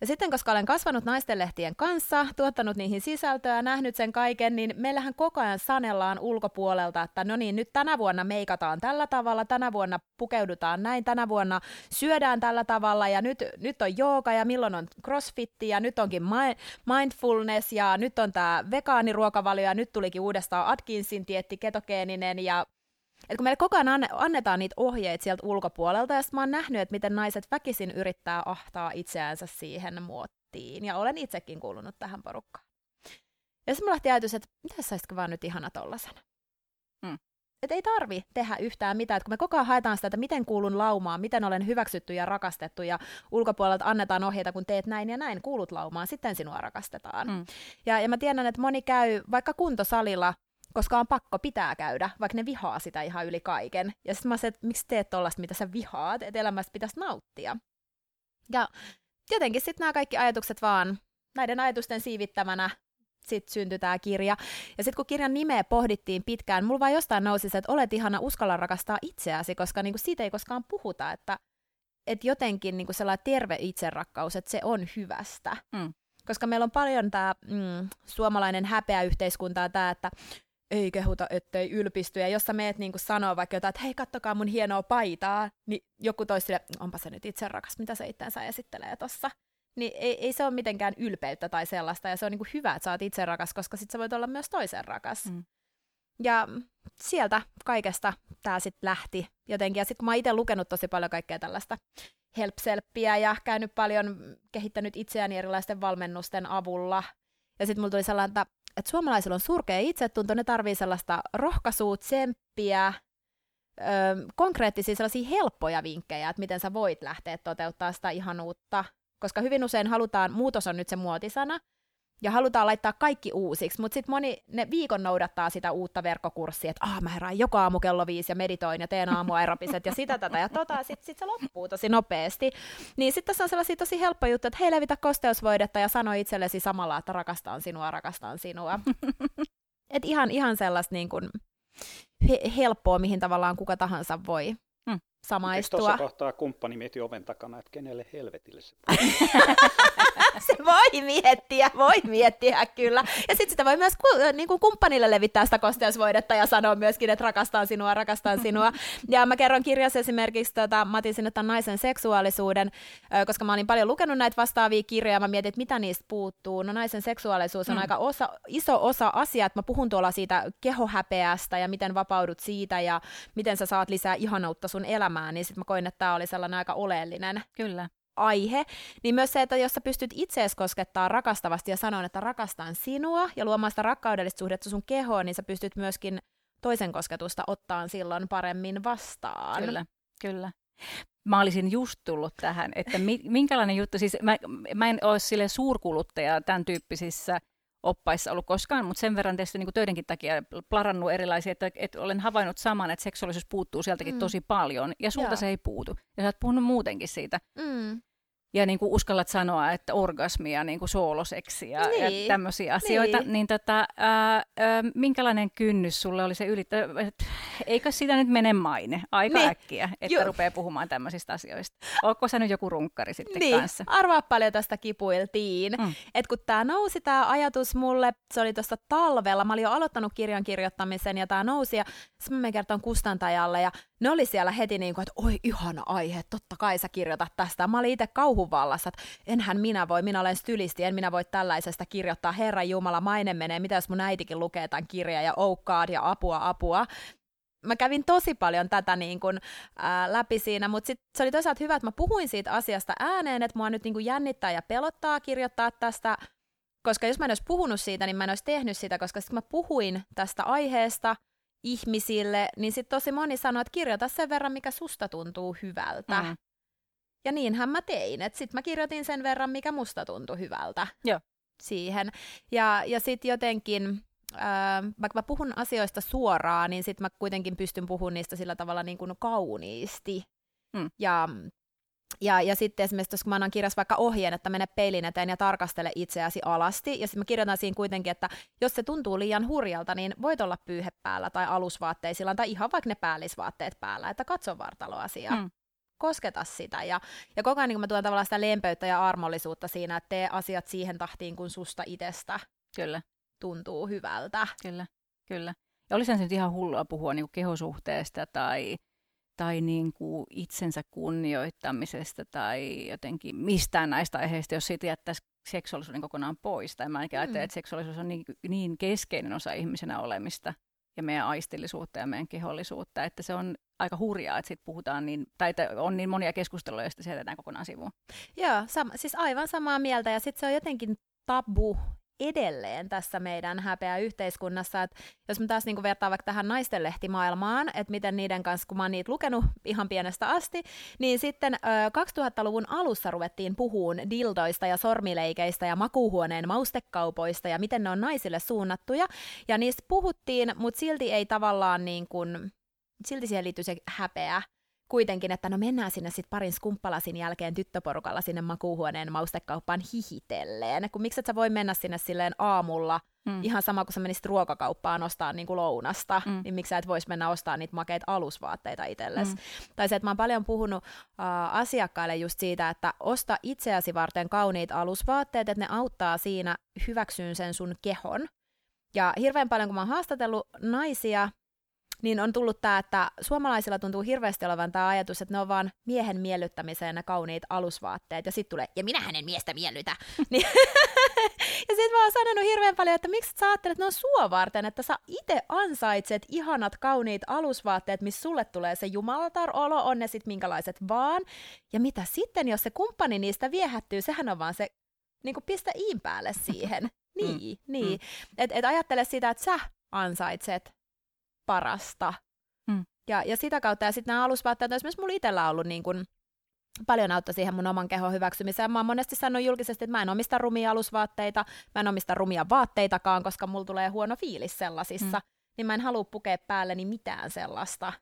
Ja sitten, koska olen kasvanut naistenlehtien kanssa, tuottanut niihin sisältöä, nähnyt sen kaiken, niin meillähän koko ajan sanellaan ulkopuolelta, että no niin, nyt tänä vuonna meikataan tällä tavalla, tänä vuonna pukeudutaan näin, tänä vuonna syödään tällä tavalla, ja nyt, nyt on jooga, ja milloin on crossfitti, ja nyt onkin mi- mindfulness, ja nyt on tämä vegaaniruokavalio, ja nyt tulikin uudestaan Atkinsin dietti, ketogeeninen, ja et kun meille koko ajan anne, annetaan niitä ohjeita sieltä ulkopuolelta, ja mä oon nähnyt, että miten naiset väkisin yrittää ahtaa itseäänsä siihen muottiin, ja olen itsekin kuulunut tähän porukkaan. Ja sitten mulla lähti ajatus, että mitä saisitko vaan nyt ihana tollasena. Mm. Että ei tarvi tehdä yhtään mitään, että kun me koko ajan haetaan sitä, että miten kuulun laumaan, miten olen hyväksytty ja rakastettu ja ulkopuolelta annetaan ohjeita, kun teet näin ja näin, kuulut laumaan, sitten sinua rakastetaan. Mm. Ja, ja mä tiedän, että moni käy vaikka kuntosalilla, koska on pakko pitää käydä, vaikka ne vihaa sitä ihan yli kaiken. Ja sitten mä sanoin, että miksi teet tollasta, mitä sä vihaat, että elämästä pitäisi nauttia. Ja jotenkin sitten nämä kaikki ajatukset vaan näiden ajatusten siivittämänä sitten syntyi tämä kirja. Ja sitten kun kirjan nimeä pohdittiin pitkään, mulla vaan jostain nousi se, että olet ihana, uskalla rakastaa itseäsi, koska niinku siitä ei koskaan puhuta, että et jotenkin niinku sellainen terve itserakkaus, että se on hyvästä. Mm. Koska meillä on paljon tämä mm, suomalainen häpeäyhteiskunta ja tämä, että ei kehuta, ettei ylpisty. Ja jos sä meet niin sanoa vaikka jotain, että hei, kattokaa mun hienoa paitaa, niin joku toisi sille, onpa se nyt itse rakas, mitä se itseensä esittelee tossa. Niin ei, ei se ole mitenkään ylpeyttä tai sellaista, ja se on niin hyvä, että sä oot itse rakas, koska sit sä voit olla myös toisen rakas. Mm. Ja sieltä kaikesta tämä sitten lähti jotenkin. Ja sitten kun mä itse lukenut tosi paljon kaikkea tällaista helpselppiä ja käynyt paljon, kehittänyt itseäni erilaisten valmennusten avulla. Ja sitten mulla tuli sellainen, että, että suomalaisilla on surkea itsetunto, ne tarvii sellaista rohkaisua, tsemppiä, ö, konkreettisia sellaisia helppoja vinkkejä, että miten sä voit lähteä toteuttaa sitä ihanuutta. Koska hyvin usein halutaan, muutos on nyt se muotisana, ja halutaan laittaa kaikki uusiksi, mutta sitten moni ne viikon noudattaa sitä uutta verkkokurssia, että ah, mä herään joka aamu kello viisi ja meditoin ja teen aamuaerobiset ja sitä tätä ja tota, sitten sit se loppuu tosi nopeasti. Niin sitten tässä on sellaisia tosi helppoja juttuja, että hei levitä kosteusvoidetta ja sano itsellesi samalla, että rakastan sinua, rakastan sinua. (laughs) Et ihan, ihan sellaista niin kuin he- helppoa, mihin tavallaan kuka tahansa voi Samaistua. Tuossa kohtaa kumppani mieti oven takana, että kenelle helvetille se (laughs) se voi miettiä, voi miettiä kyllä. Ja sitten sitä voi myös ku, niin kuin kumppanille levittää sitä kosteusvoidetta ja sanoa myöskin, että rakastan sinua, rakastan sinua. (laughs) Ja mä kerron kirjassa esimerkiksi, tota, mä otin sinne tämän naisen seksuaalisuuden, koska mä olin paljon lukenut näitä vastaavia kirjoja, mä mietin, että mitä niistä puuttuu. No naisen seksuaalisuus on Mm. aika osa, iso osa asiaa, että mä puhun tuolla siitä kehohäpeästä ja miten vapaudut siitä ja miten sä saat lisää ihanoutta sun elämään, niin sitten mä koin, että tämä oli sellainen aika oleellinen Kyllä. aihe, niin myös se, että jos sä pystyt itsees koskettaa rakastavasti ja sanoa, että rakastan sinua ja luomaan sitä rakkaudellista suhdetta sun kehoon, niin sä pystyt myöskin toisen kosketusta ottaan silloin paremmin vastaan. Kyllä, kyllä. Mä olisin just tullut tähän, että mi- minkälainen juttu, siis mä, mä en ole sille suurkuluttaja tämän tyyppisissä oppaissa ollut koskaan, mutta sen verran tietysti niin töidenkin takia plarannut erilaisia, että, että olen havainnut saman, että seksuaalisuus puuttuu sieltäkin Mm. mm. tosi paljon, ja sulta Joo. se ei puutu. Ja sä oot puhunut muutenkin siitä. Mm. Ja niin kuin uskallat sanoa, että orgasmia, niin kuin sooloseksi ja, ja Niin, tämmöisiä asioita, niin. niin, tota, ää, ää, minkälainen kynnys sulle oli se ylittää? Eikö sitä nyt mene maine aika Niin. äkkiä, että Joo. rupeaa puhumaan tämmöisistä asioista? Onko sä nyt joku runkkari sitten Niin, kanssa? arvaa paljon tästä kipuiltiin. Mm. Et kun tämä nousi, tämä ajatus mulle, se oli tuossa talvella, mä olin jo aloittanut kirjan kirjoittamisen ja tämä nousi ja sitten mä kertoin kustantajalle ja ne oli siellä heti niin kuin, että oi ihana aihe, totta kai sä kirjoitat tästä. Mä olin itse kauhuvallassa, että enhän minä voi, minä olen stylisti, en minä voi tällaisesta kirjoittaa. Herran Jumala, maine menee, mitä jos mun äitikin lukee tämän kirjan ja oh God ja apua, apua mä kävin tosi paljon tätä niin kun, ää, läpi siinä, mutta sit se oli toisaalta hyvä, että mä puhuin siitä asiasta ääneen, että mua nyt niin kun jännittää ja pelottaa kirjoittaa tästä, koska jos mä en olisi puhunut siitä, niin mä en olisi tehnyt sitä, koska sitten mä puhuin tästä aiheesta ihmisille, niin sitten tosi moni sanoi, että kirjoita sen verran, mikä susta tuntuu hyvältä. Mm. Ja niinhän mä tein, että sitten mä kirjoitin sen verran, mikä musta tuntui hyvältä Joo. siihen. Ja, ja sitten jotenkin, ää, vaikka mä puhun asioista suoraan, niin sitten mä kuitenkin pystyn puhumaan niistä sillä tavalla niin kuin kauniisti. Mm. Ja, ja, ja sitten esimerkiksi, tuossa, kun mä annan kirjassa vaikka ohjeen, että mene peilin eteen ja tarkastele itseäsi alasti, ja sitten mä kirjoitan siinä kuitenkin, että jos se tuntuu liian hurjalta, niin voit olla pyyhe päällä tai alusvaatteisilla tai ihan vaikka ne päällisvaatteet päällä, että katso vartaloasiaa. Mm. Kosketa sitä ja, ja koko ajan niin mä tuon tavallaan sitä lempeyttä ja armollisuutta siinä, että tee asiat siihen tahtiin, kun susta itsestä Kyllä, tuntuu hyvältä. kyllä, kyllä. Ja olisihan se nyt ihan hullua puhua niin kehosuhteesta tai, tai niin kuin itsensä kunnioittamisesta tai jotenkin mistään näistä aiheista, jos siitä jättäisi seksuaalisuuden kokonaan pois. Tai mä ainakin Mm. ajattelen, että seksuaalisuus on niin, niin keskeinen osa ihmisenä olemista ja meidän aistillisuutta ja meidän kehollisuutta, että se on aika hurjaa, että siitä puhutaan niin, tai että on niin monia keskusteluja, joista se jätetään kokonaan sivuun. Joo, sam- siis aivan samaa mieltä ja sitten se on jotenkin tabu edelleen tässä meidän häpeä yhteiskunnassa. Et jos mä taas niinku vertaan vaikka tähän naistenlehtimaailmaan, että miten niiden kanssa, kun mä oon niitä lukenut ihan pienestä asti, niin sitten ö, 2000-luvun alussa ruvettiin puhuun dildoista ja sormileikeistä ja makuuhuoneen maustekaupoista ja miten ne on naisille suunnattuja. Ja niistä puhuttiin, mutta silti ei tavallaan niin kuin, silti siihen liittyy se häpeä kuitenkin, että no mennään sinne sitten parin skumppalasin jälkeen tyttöporukalla sinne makuuhuoneen maustekauppaan hihitelleen, kun miksi et sä voi mennä sinne silleen aamulla, mm. ihan sama kuin sä menisit ruokakauppaan ostaa niinku lounasta, mm. niin miksi sä et vois mennä ostaa niitä makeita alusvaatteita itsellesi. Mm. Tai se, että mä oon paljon puhunut uh, asiakkaille just siitä, että osta itseäsi varten kauniit alusvaatteet, että ne auttaa siinä hyväksyyn sen sun kehon. Ja hirveän paljon, kun mä oon haastatellut naisia, niin on tullut tämä, että suomalaisilla tuntuu hirveästi olevan tämä ajatus, että ne on vaan miehen miellyttämiseen ne kauniit alusvaatteet, ja sitten tulee, ja minä hänen miestä miellytä. (laughs) Niin (laughs) ja sitten mä oon sanonut hirveän paljon, että miksi sä ajattelet, että ne on sua varten, että sä itse ansaitset ihanat kauniit alusvaatteet, missä sulle tulee se jumalatar-olo, on ne sitten minkälaiset vaan. Ja mitä sitten, jos se kumppani niistä viehättyy, sehän on vaan se niin kuin pistä iin päälle siihen. (laughs) Niin, mm, niin. Mm. Et, et ajattele sitä, että sä ansaitset parasta. Mm. Ja, ja sitä kautta, ja sitten nämä alusvaatteet on esimerkiksi mulla itsellä ollut niin kuin, paljon auttoi siihen mun oman kehon hyväksymiseen. Mä oon monesti sanonut julkisesti, että mä en omista rumia alusvaatteita, mä en omista rumia vaatteitakaan, koska mulla tulee huono fiilis sellaisissa. Mm. Niin mä en halua pukea päälleni mitään sellaista,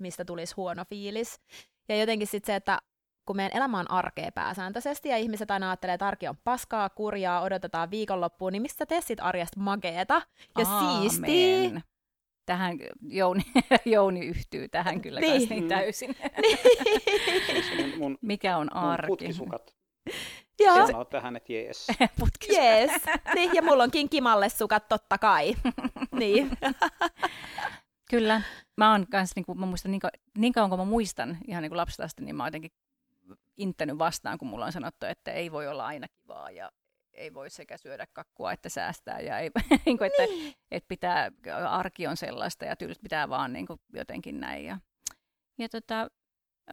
mistä tulisi huono fiilis. Ja jotenkin sitten se, että kun meidän elämä on arkea pääsääntöisesti ja ihmiset aina ajattelee, että arki on paskaa, kurjaa, odotetaan viikonloppuun, niin mistä teet sit arjesta mageeta ja Aamen. siistiä? Tähän Jouni, (laughs) Jouni yhtyy tähän kyllä niin. niin täysin. Niin. mun, (laughs) Mikä on arki? Mun putkisukat. Joo. Sanoo tähän, että jees. (laughs) jees. Niin, ja mulla onkin kimalle sukat totta kai. niin. Kyllä. Mä oon kans, niin kuin, mä muistan, niin, kauan, niin kauan kuin mä muistan ihan niin kuin lapsesta asti, niin mä oon jotenkin inttänyt vastaan, kun mulla on sanottu, että ei voi olla aina kivaa ja ei voi sekä syödä kakkua että säästää ja ei, (laughs) niin kuin, että, niin. että pitää, arki on sellaista ja tylsä pitää vaan niin kuin, jotenkin näin. Ja, ja tota,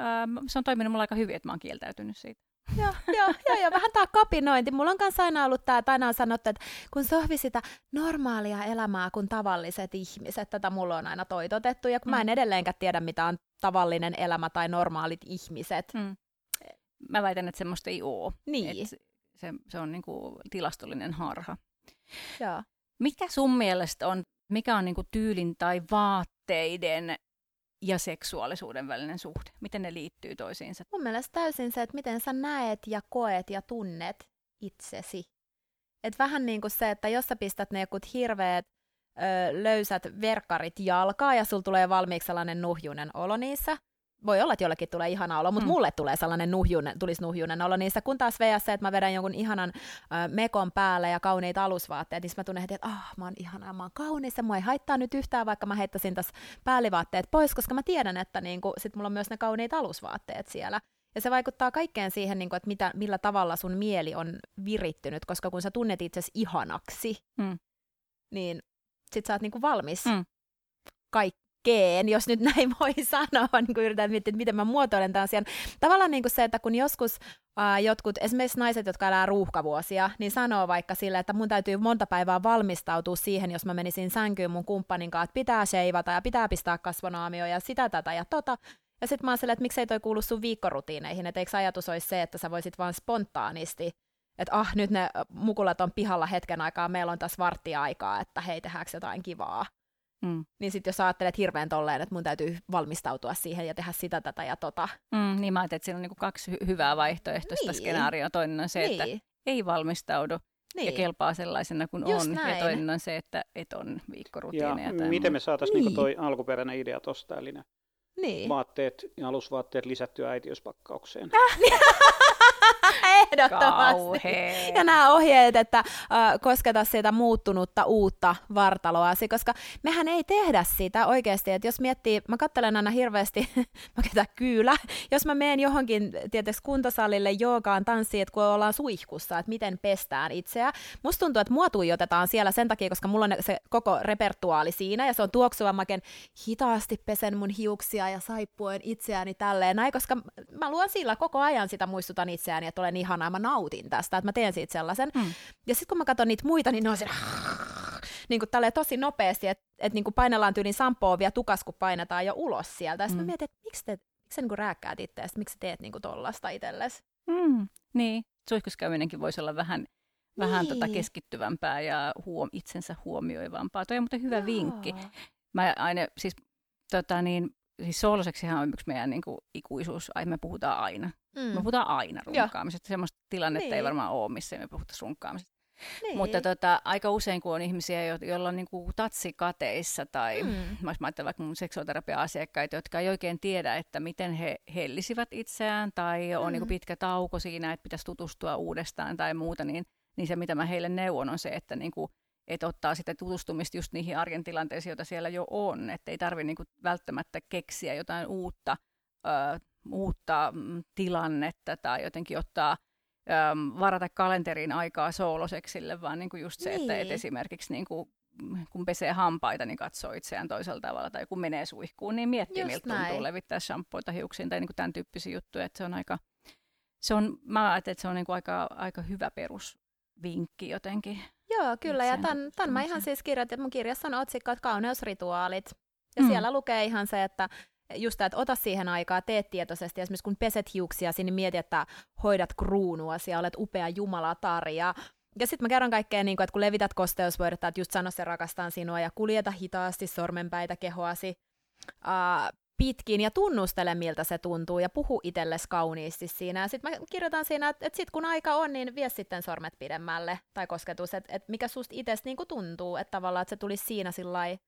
ähm, se on toiminut mulla aika hyvin, että mä oon kieltäytynyt siitä. joo, joo, joo, joo, vähän tämä kapinointi. Mulla on kanssa aina ollut tämä, että aina on sanottu, että kun sohvi sitä normaalia elämää kuin tavalliset ihmiset, tätä mulla on aina toitotettu, ja kun mm. mä en mm. edelleenkään tiedä, mitä on tavallinen elämä tai normaalit ihmiset. Mm. Mä väitän, että semmoista ei ole. Niin. Et se, se on niin kuin tilastollinen harha. Joo. Mikä sun mielestä on, mikä on niin kuin tyylin tai vaatteiden ja seksuaalisuuden välinen suhde? Miten ne liittyy toisiinsa? Mun mielestä täysin se, että miten sä näet ja koet ja tunnet itsesi. Et vähän niin kuin se, että jos sä pistät ne jokut hirveät ö, löysät verkkarit jalkaa ja sul tulee valmiiksi sellainen nuhjunen olo niissä, voi olla, että jollekin tulee ihana olo, mutta mm. mulle tulee sellainen nuhjunen, tulisi nuhjunen olo niissä, kun taas VS, että mä vedän jonkun ihanan äh, mekon päälle ja kauniit alusvaatteet, niin mä tunnen heti, että ah, mä oon ihana, mä oon kaunis ja mua ei haittaa nyt yhtään, vaikka mä heittäisin tässä päällivaatteet pois, koska mä tiedän, että niin kuin, sit mulla on myös ne kauniit alusvaatteet siellä. Ja se vaikuttaa kaikkeen siihen, niin kuin, että mitä, millä tavalla sun mieli on virittynyt, koska kun sä tunnet itsesi ihanaksi, mm. niin sit sä oot niin kuin valmis mm. kaik- keen, jos nyt näin (laughs) voi sanoa, niin kuin yritän miettiä, että miten mä muotoilen tämän asian. Tavallaan niin kuin se, että kun joskus uh, jotkut, esimerkiksi naiset, jotka elää ruuhkavuosia, niin sanoo vaikka sille, että mun täytyy monta päivää valmistautua siihen, jos mä menisin sänkyyn mun kumppanin kanssa, että pitää sheivata ja pitää pistää kasvonaamio ja sitä, tätä ja tota. Ja sitten mä oon silleen, että miksei toi kuulu sun viikkorutiineihin, että eikö ajatus olisi se, että sä voisit vaan spontaanisti että ah, nyt ne mukulat on pihalla hetken aikaa, meillä on tässä varttia aikaa, että hei, tehdäänkö jotain kivaa. Mm. Niin sitten jos ajattelet hirveän tolleen, että mun täytyy valmistautua siihen ja tehdä sitä, tätä ja tota. Mm, niin mä ajattelin, että siinä on niinku kaksi hy- hyvää vaihtoehtoista niin. skenaarioa. Toinen on se, niin. että ei valmistaudu niin. ja kelpaa sellaisena kuin Just on. Näin. Ja toinen on se, että et on viikkorutiineja. Ja miten me saataisiin niin. niinku toi alkuperäinen idea tosta, eli ne niin. vaatteet ja alusvaatteet lisättyä äitiyspakkaukseen. (laughs) (laughs) Ehdottomasti. Kauhea. Ja nämä ohjeet, että äh, kosketa sitä muuttunutta uutta vartaloasi, koska mehän ei tehdä sitä oikeasti. Että jos miettii, mä katselen aina hirveästi, (laughs) mä käytän kyylä, jos mä menen johonkin tietysti kuntosalille, joogaan, tanssiin, että kun ollaan suihkussa, että miten pestään itseä. Musta tuntuu, että mua tuijotetaan siellä sen takia, koska mulla on se koko repertuaali siinä ja se on tuoksuva. Mä hitaasti pesen mun hiuksia ja saippuen itseäni tälleen näin, koska mä luon sillä koko ajan sitä muistutan itseäni, että olen ihana. mä nautin tästä, että mä teen siitä sellaisen. Mm. Ja sitten kun mä katson niitä muita, niin ne on siellä (laughs) niin kuin tosi nopeasti, että et niin kuin painellaan tyylin sampoa vielä tukas, kun painetaan jo ulos sieltä. Ja sitten mm. mä mietin, että miksi, te, miksi sä niin kuin rääkkäät itseäsi, miksi sä teet niin kuin tollasta itsellesi? Mm. Niin, suihkuskäyminenkin voisi olla vähän, vähän Niin. tota keskittyvämpää ja huom, itsensä huomioivampaa. Toi on muuten hyvä Joo. vinkki. Mä aina, siis, tota niin, siis sooloseksihan on yksi meidän niin kuin, ikuisuus, ai me puhutaan aina. Mm. Me puhutaan aina Joo. runkaamisesta. Semmoista tilannetta niin. ei varmaan ole, missä me puhutaan runkaamisesta. Niin. Mutta tota, aika usein, kun on ihmisiä, jo- joilla on niinku tatsi kateissa tai mm. Mä ajattelen vaikka mun seksuaaliterapia-asiakkaita, jotka ei oikein tiedä, että miten he hellisivät itseään tai on Mm. niinku pitkä tauko siinä, että pitäisi tutustua uudestaan tai muuta, niin, niin se mitä mä heille neuvon on se, että niinku, et ottaa sitä tutustumista just niihin arjen tilanteisiin, joita siellä jo on, että ei tarvitse niinku välttämättä keksiä jotain uutta, ö, uutta mm, tilannetta tai jotenkin ottaa äm, varata kalenteriin aikaa sooloseksille, vaan niinku just se, että et Niin. esimerkiksi niinku, mm, kun pesee hampaita, niin katsoo itseään toisella tavalla, tai kun menee suihkuun, niin miettii, Just miltä tuntuu levittää shampoita hiuksiin, tai niinku tämän tyyppisiä juttuja, että se on aika, se on, mä ajattelen, että se on niinku aika, aika hyvä perusvinkki jotenkin. Joo, kyllä. Ja tämän, tämän mä ihan siis kirjoitin, että mun kirjassa on otsikko, että kauneusrituaalit. Ja Mm. mm. siellä lukee ihan se, että just tämä, että ota siihen aikaa, teet tietoisesti. Esimerkiksi kun peset hiuksia, niin mieti, että hoidat kruunua ja olet upea jumalatar. Ja, ja sitten mä kerron kaikkea, niin kuin, että kun levität kosteusvoidetta, että just sano se rakastan sinua ja kuljeta hitaasti sormenpäitä kehoasi uh, pitkin ja tunnustele, miltä se tuntuu ja puhu itsellesi kauniisti siinä. Sitten mä kirjoitan siinä, että, että sit kun aika on, niin vie sitten sormet pidemmälle tai kosketus, että, että mikä susta itsestä niin tuntuu, että tavallaan että se tulisi siinä sillai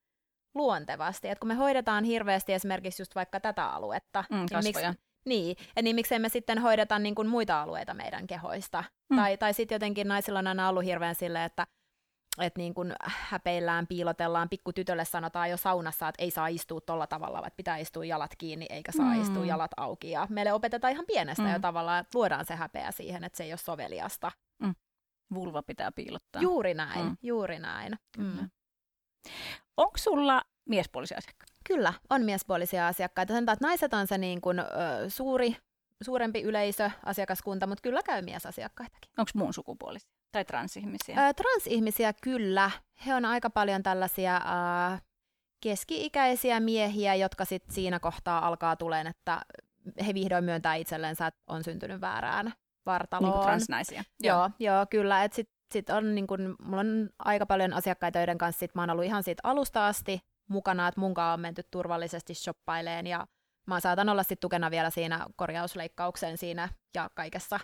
luontevasti. Että kun me hoidetaan hirveästi esimerkiksi just vaikka tätä aluetta, Mm, niin, miksi, niin, ja niin miksei me sitten hoideta niin kuin muita alueita meidän kehoista. Mm. Tai, tai sitten jotenkin naisilla on aina ollut hirveän silleen, että että niin kun häpeillään, piilotellaan, pikkutytölle sanotaan jo saunassa, että ei saa istua tolla tavalla, vaan että pitää istua jalat kiinni, eikä saa Mm. mm. istua jalat auki. Ja meille opetetaan ihan pienestä Mm. mm. jo tavallaan, että luodaan se häpeä siihen, että se ei ole soveliasta. Vulva pitää piilottaa. Juuri näin, Mm. mm. juuri näin. Kyllä. Mm. Onko sulla miespuolisia asiakkaita? Kyllä, on miespuolisia asiakkaita. Sanotaan, että naiset on se niin kuin, ö, suuri, suurempi yleisö, asiakaskunta, mutta kyllä käy miesasiakkaitakin. Onko muun sukupuolisia? Tai transihmisiä? Ö, transihmisiä kyllä. He on aika paljon tällaisia ö, keski-ikäisiä miehiä, jotka sit siinä kohtaa alkaa tuleen, että he vihdoin myöntää itsellensä, että on syntynyt väärään vartaloon. niin kuin transnaisia. Joo, joo, kyllä. Et sit, sit on, niin kun, mulla on aika paljon asiakkaita, joiden kanssa sit mä oon ollut ihan siitä alusta asti mukana, että munkaan on menty turvallisesti shoppaileen ja mä saatan olla sit tukena vielä siinä korjausleikkauksen siinä ja kaikessa,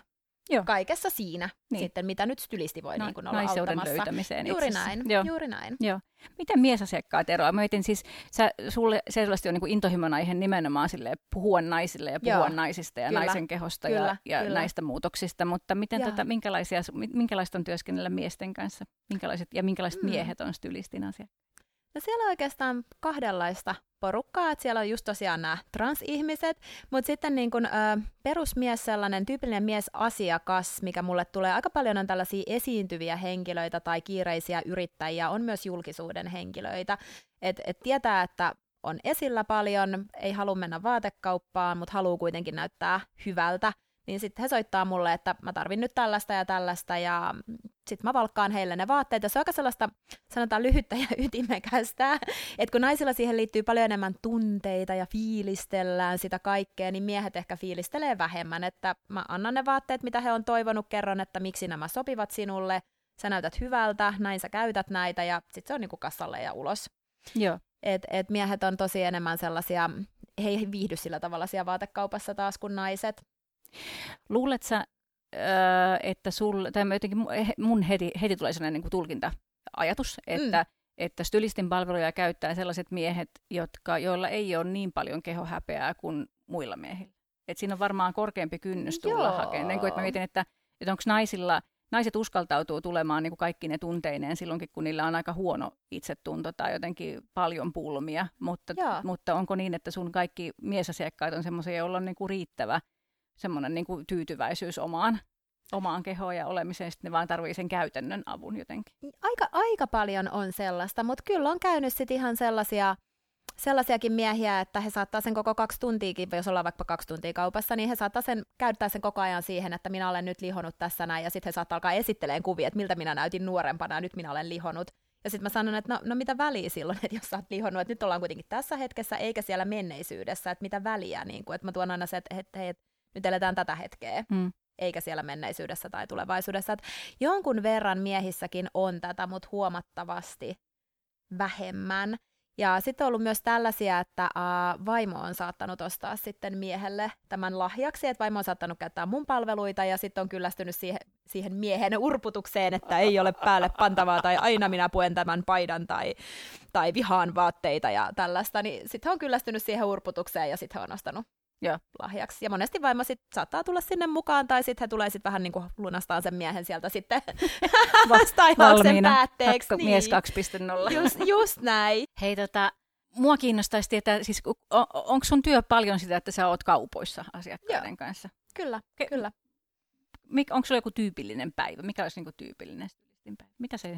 Joo. kaikessa siinä Niin. sitten, mitä nyt stylisti voi Na- niin kun olla naiseuden auttamassa. löytämiseen Juuri itsessä. näin, Joo. juuri näin. Miten miesasiakkaat eroavat? Mä mietin siis, sä, sulle selvästi on niin kuin intohimon aihe nimenomaan sille puhua naisille ja puhua Joo. naisista ja Kyllä. naisen kehosta ja, Kyllä, ja kyllä. näistä muutoksista, mutta miten Joo. tota, minkälaisia, minkälaista on työskennellä miesten kanssa? Minkälaiset, ja minkälaiset Mm. miehet on stylistin asiakkaat? No siellä on oikeastaan kahdenlaista porukkaa, että siellä on just tosiaan nämä transihmiset, mutta sitten niin kun, ö, perusmies, sellainen tyypillinen miesasiakas, mikä mulle tulee. Aika paljon on tällaisia esiintyviä henkilöitä tai kiireisiä yrittäjiä, on myös julkisuuden henkilöitä, että et tietää, että on esillä paljon, ei halua mennä vaatekauppaan, mutta haluaa kuitenkin näyttää hyvältä, niin sitten he soittaa mulle, että mä tarvin nyt tällaista ja tällaista, ja sitten mä valkkaan heille ne vaatteet, ja se on aika sellaista, sanotaan lyhyttä ja (laughs) ytimekästä, että kun naisilla siihen liittyy paljon enemmän tunteita ja fiilistellään sitä kaikkea, niin miehet ehkä fiilistelee vähemmän, että mä annan ne vaatteet, mitä he on toivonut, kerron, että miksi nämä sopivat sinulle, sä näytät hyvältä, näin sä käytät näitä, ja sitten se on niinku kassalle ja ulos. Joo. Et, et miehet on tosi enemmän sellaisia, he ei viihdy sillä tavalla siellä vaatekaupassa taas kuin naiset. Luulet sä, että sul, tai jotenkin mun heti, heti tulee sellainen niin kuin tulkinta-ajatus, että, mm. että stylistin palveluja käyttää sellaiset miehet, jotka, joilla ei ole niin paljon kehohäpeää kuin muilla miehillä. Et siinä on varmaan korkeampi kynnys tulla Joo. hakemaan. Niin kuin, että mä mietin, että, että onko naisilla, naiset uskaltautuu tulemaan niin kuin kaikki ne tunteineen silloinkin, kun niillä on aika huono itsetunto tai jotenkin paljon pulmia, mutta, Joo. mutta onko niin, että sun kaikki miesasiakkaat on semmoisia, joilla on niin kuin riittävä semmoinen niin kuin tyytyväisyys omaan, omaan kehoon ja olemiseen, sitten ne vaan tarvii sen käytännön avun jotenkin. Aika, aika paljon on sellaista, mutta kyllä on käynyt sit ihan sellaisia sellaisiakin miehiä, että he saattaa sen koko kaksi tuntiakin, jos ollaan vaikka kaksi tuntia kaupassa, niin he saattaa sen, käyttää sen koko ajan siihen, että minä olen nyt lihonut tässä näin, ja sitten he saattaa alkaa esitteleen kuvia, että miltä minä näytin nuorempana, ja nyt minä olen lihonut. Ja sitten mä sanon, että no, no mitä väliä silloin, että jos sä oot lihonnut, että nyt ollaan kuitenkin tässä hetkessä, eikä siellä menneisyydessä, että mitä väliä, niin kuin, että mä tuon aina se, että, että hei, nyt eletään tätä hetkeä. Mm eikä siellä menneisyydessä tai tulevaisuudessa. Et jonkun verran miehissäkin on tätä, mutta huomattavasti vähemmän. Ja sitten on ollut myös tällaisia, että uh, vaimo on saattanut ostaa sitten miehelle tämän lahjaksi, että vaimo on saattanut käyttää mun palveluita ja sitten on kyllästynyt siihen, siihen miehen urputukseen, että ei ole päälle pantavaa tai aina minä puen tämän paidan tai, tai vihaan vaatteita ja tällaista, niin sitten on kyllästynyt siihen urputukseen ja sitten on ostanut Joo. lahjaksi. Ja monesti vaimo sit saattaa tulla sinne mukaan, tai sitten he tulee sitten vähän niin kuin lunastaan sen miehen sieltä sitten (laughs) vastailauksen päätteeksi. Niin. Mies 2.0. Just, just näin. Hei tota, mua kiinnostaisi tietää, siis on, onko sun työ paljon sitä, että sä oot kaupoissa asiakkaiden Joo. kanssa? Kyllä, Ke- kyllä. Mik, onko sulla joku tyypillinen päivä? Mikä olisi niinku tyypillinen päivä? Mitä se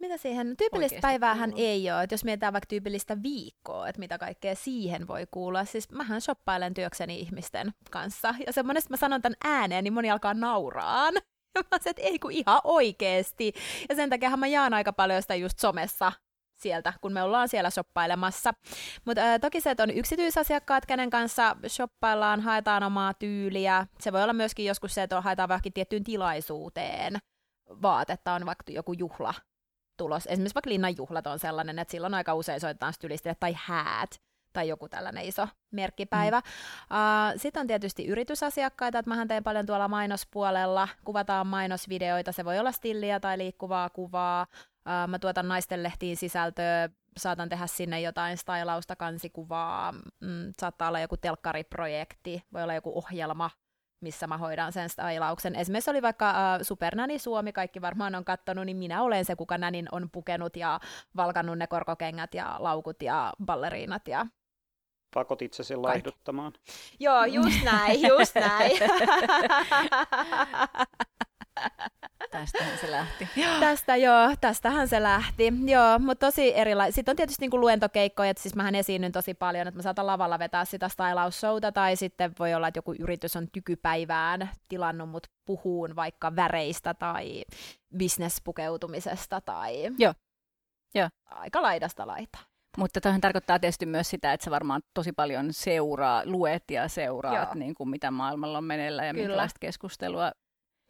mitä siihen? Tyypillistä päiväähän kuuluu. ei ole. Että jos mietitään vaikka tyypillistä viikkoa, että mitä kaikkea siihen voi kuulla. Siis mähän shoppailen työkseni ihmisten kanssa. Ja se monesti mä sanon tämän ääneen, niin moni alkaa nauraan. (laughs) Ja mä sanoin, että ei kun ihan oikeesti. Ja sen takia mä jaan aika paljon sitä just somessa sieltä, kun me ollaan siellä shoppailemassa. Mutta äh, toki se, että on yksityisasiakkaat, kenen kanssa shoppaillaan, haetaan omaa tyyliä. Se voi olla myöskin joskus se, että haetaan vaikka tiettyyn tilaisuuteen vaatetta, on vaikka joku juhla tulos. Esimerkiksi vaikka linnan juhlat on sellainen, että silloin aika usein soitetaan stylistille tai häät tai joku tällainen iso merkkipäivä. Mm. Uh, Sitten on tietysti yritysasiakkaita, että mähän teen paljon tuolla mainospuolella, kuvataan mainosvideoita, se voi olla stilliä tai liikkuvaa kuvaa, uh, mä tuotan naisten lehtiin sisältöä, saatan tehdä sinne jotain stylausta, kansikuvaa, mm, saattaa olla joku telkkariprojekti, voi olla joku ohjelma, missä mä hoidan sen stylauksen. Esimerkiksi oli vaikka äh, Supernani Suomi, kaikki varmaan on kattonut, niin minä olen se, kuka nänin on pukenut ja valkannut ne korkokengät ja laukut ja balleriinat ja Pakot sen laihduttamaan. Joo, just näin, just näin. (laughs) Tästähän se lähti. Tästä joo, tästähän se lähti. Joo, mutta tosi erilaisia. Sitten on tietysti niinku luentokeikkoja, että siis mähän esiinnyn tosi paljon, että mä saatan lavalla vetää sitä stylausshowta, tai sitten voi olla, että joku yritys on tykypäivään tilannut mut puhuun vaikka väreistä tai bisnespukeutumisesta tai joo. Joo. aika laidasta laitaa. Mutta tähän tarkoittaa tietysti myös sitä, että sä varmaan tosi paljon seuraa, luet ja seuraat, niin kuin mitä maailmalla on meneillä ja Kyllä. minkälaista keskustelua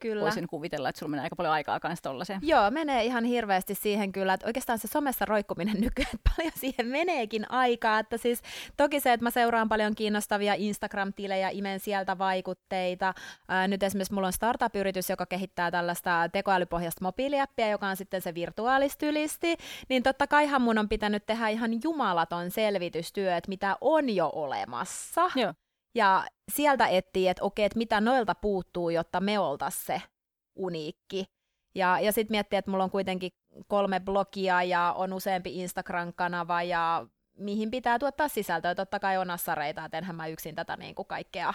Kyllä. Voisin kuvitella, että sulla menee aika paljon aikaa kanssa tollaiseen. Joo, menee ihan hirveästi siihen kyllä, että oikeastaan se somessa roikkuminen (laughs) nykyään paljon siihen meneekin aikaa, että siis toki se, että mä seuraan paljon kiinnostavia Instagram-tilejä, imen sieltä vaikutteita. Ää, nyt esimerkiksi mulla on startup-yritys, joka kehittää tällaista tekoälypohjasta mobiiliäppiä, joka on sitten se virtuaalistylisti, niin totta kaihan mun on pitänyt tehdä ihan jumalaton selvitystyö, että mitä on jo olemassa. Joo. Ja sieltä etsii, että okei, että mitä noilta puuttuu, jotta me oltaisiin se uniikki. Ja, ja sitten miettii, että mulla on kuitenkin kolme blogia ja on useampi Instagram-kanava ja mihin pitää tuottaa sisältöä. Totta kai on assareita, että enhän mä yksin tätä niin kuin kaikkea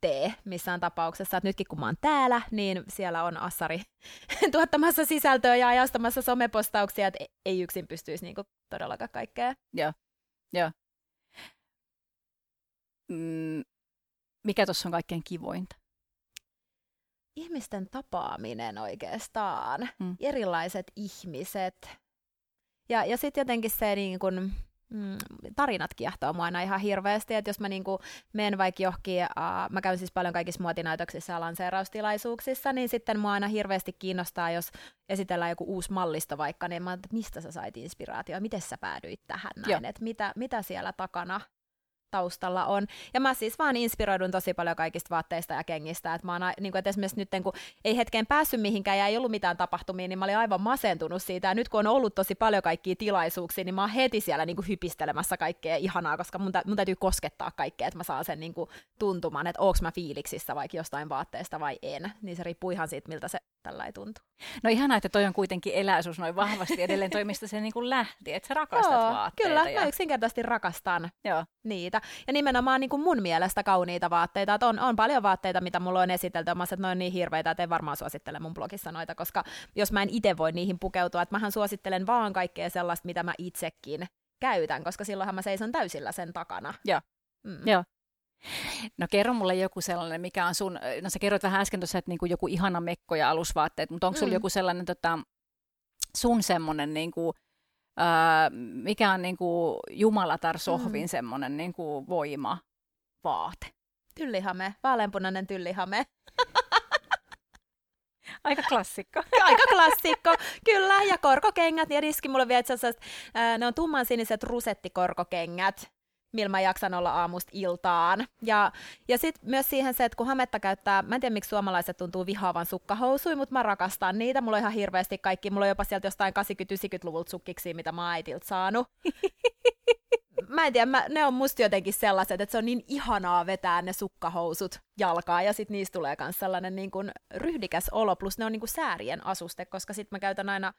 tee missään tapauksessa. Et nytkin kun mä oon täällä, niin siellä on assari (laughs) tuottamassa sisältöä ja ajastamassa somepostauksia, että ei yksin pystyisi niin kuin todellakaan kaikkea. Joo, joo mm, mikä tuossa on kaikkein kivointa? Ihmisten tapaaminen oikeastaan, mm. erilaiset ihmiset. Ja, ja sitten jotenkin se niin kun, mm, tarinat kiehtoo mua aina ihan hirveästi, että jos mä niinku menen vaikka johonkin, uh, mä käyn siis paljon kaikissa muotinäytöksissä ja lanseeraustilaisuuksissa, niin sitten mua aina hirveästi kiinnostaa, jos esitellään joku uusi mallisto vaikka, niin mä että mistä sä sait inspiraatioa, miten sä päädyit tähän näin, että mitä, mitä siellä takana taustalla on. Ja mä siis vaan inspiroidun tosi paljon kaikista vaatteista ja kengistä. Että mä oon, niin kuin, että esimerkiksi nyt kun ei hetkeen päässyt mihinkään ja ei ollut mitään tapahtumia, niin mä olin aivan masentunut siitä. Ja nyt kun on ollut tosi paljon kaikkia tilaisuuksia, niin mä oon heti siellä niin kuin hypistelemässä kaikkea ihanaa, koska mun, tä- mun täytyy koskettaa kaikkea, että mä saan sen niin kuin tuntumaan, että onko mä fiiliksissä vaikka jostain vaatteesta vai en. Niin se riippuu ihan siitä, miltä se tällä tuntuu. No ihanaa, että toi on kuitenkin eläisuus noin vahvasti edelleen toimista se niin kuin lähti, että sä rakastat Joo, vaatteita. Kyllä, ja... mä yksinkertaisesti rakastan Joo. niitä. Ja nimenomaan niin kuin mun mielestä kauniita vaatteita. Että on, on paljon vaatteita, mitä mulla on esitelty, mä että ne on niin hirveitä, että en varmaan suosittele mun blogissa noita, koska jos mä en itse voi niihin pukeutua, että mähän suosittelen vaan kaikkea sellaista, mitä mä itsekin käytän, koska silloinhan mä seison täysillä sen takana. Joo. Mm. Joo. No kerro mulle joku sellainen, mikä on sun, no sä kerroit vähän äsken tuossa, että niinku joku ihana mekko ja alusvaatteet, mutta onko sulla Mm. joku sellainen tota, sun semmoinen, niinku, ää, mikä on niinku Jumalatar sohvin Mm. semmoinen niinku voima vaate? Tyllihame, vaaleanpunainen tyllihame. (laughs) Aika klassikko. (laughs) Aika klassikko, kyllä. Ja korkokengät, ja riski mulle vielä itse asiassa, ää, ne on tummansiniset rusettikorkokengät, millä mä jaksan olla aamusta iltaan. Ja, ja sitten myös siihen se, että kun hametta käyttää, mä en tiedä miksi suomalaiset tuntuu vihaavan sukkahousui, mutta mä rakastan niitä. Mulla on ihan hirveästi kaikki, mulla on jopa sieltä jostain 80-90-luvulta sukkiksi, mitä mä oon äitiltä saanut. (laughs) Mä en tiedä, mä, ne on musta jotenkin sellaiset, että se on niin ihanaa vetää ne sukkahousut jalkaan ja sitten niistä tulee myös sellainen niin kuin ryhdikäs olo, plus ne on niin kuin säärien asuste, koska sitten mä käytän aina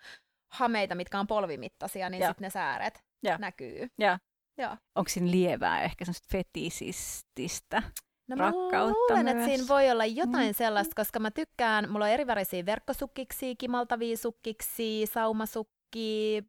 hameita, mitkä on polvimittaisia, niin sitten ne sääret Joo. näkyy. Ja Joo. onko siinä lievää ehkä semmoista fetisististä? No mä Rakkautta luulen, että myös. siinä voi olla jotain Mm. sellaista, koska mä tykkään, mulla on erivärisiä verkkosukkiksi, kimaltavia sukkiksi, saumasukki,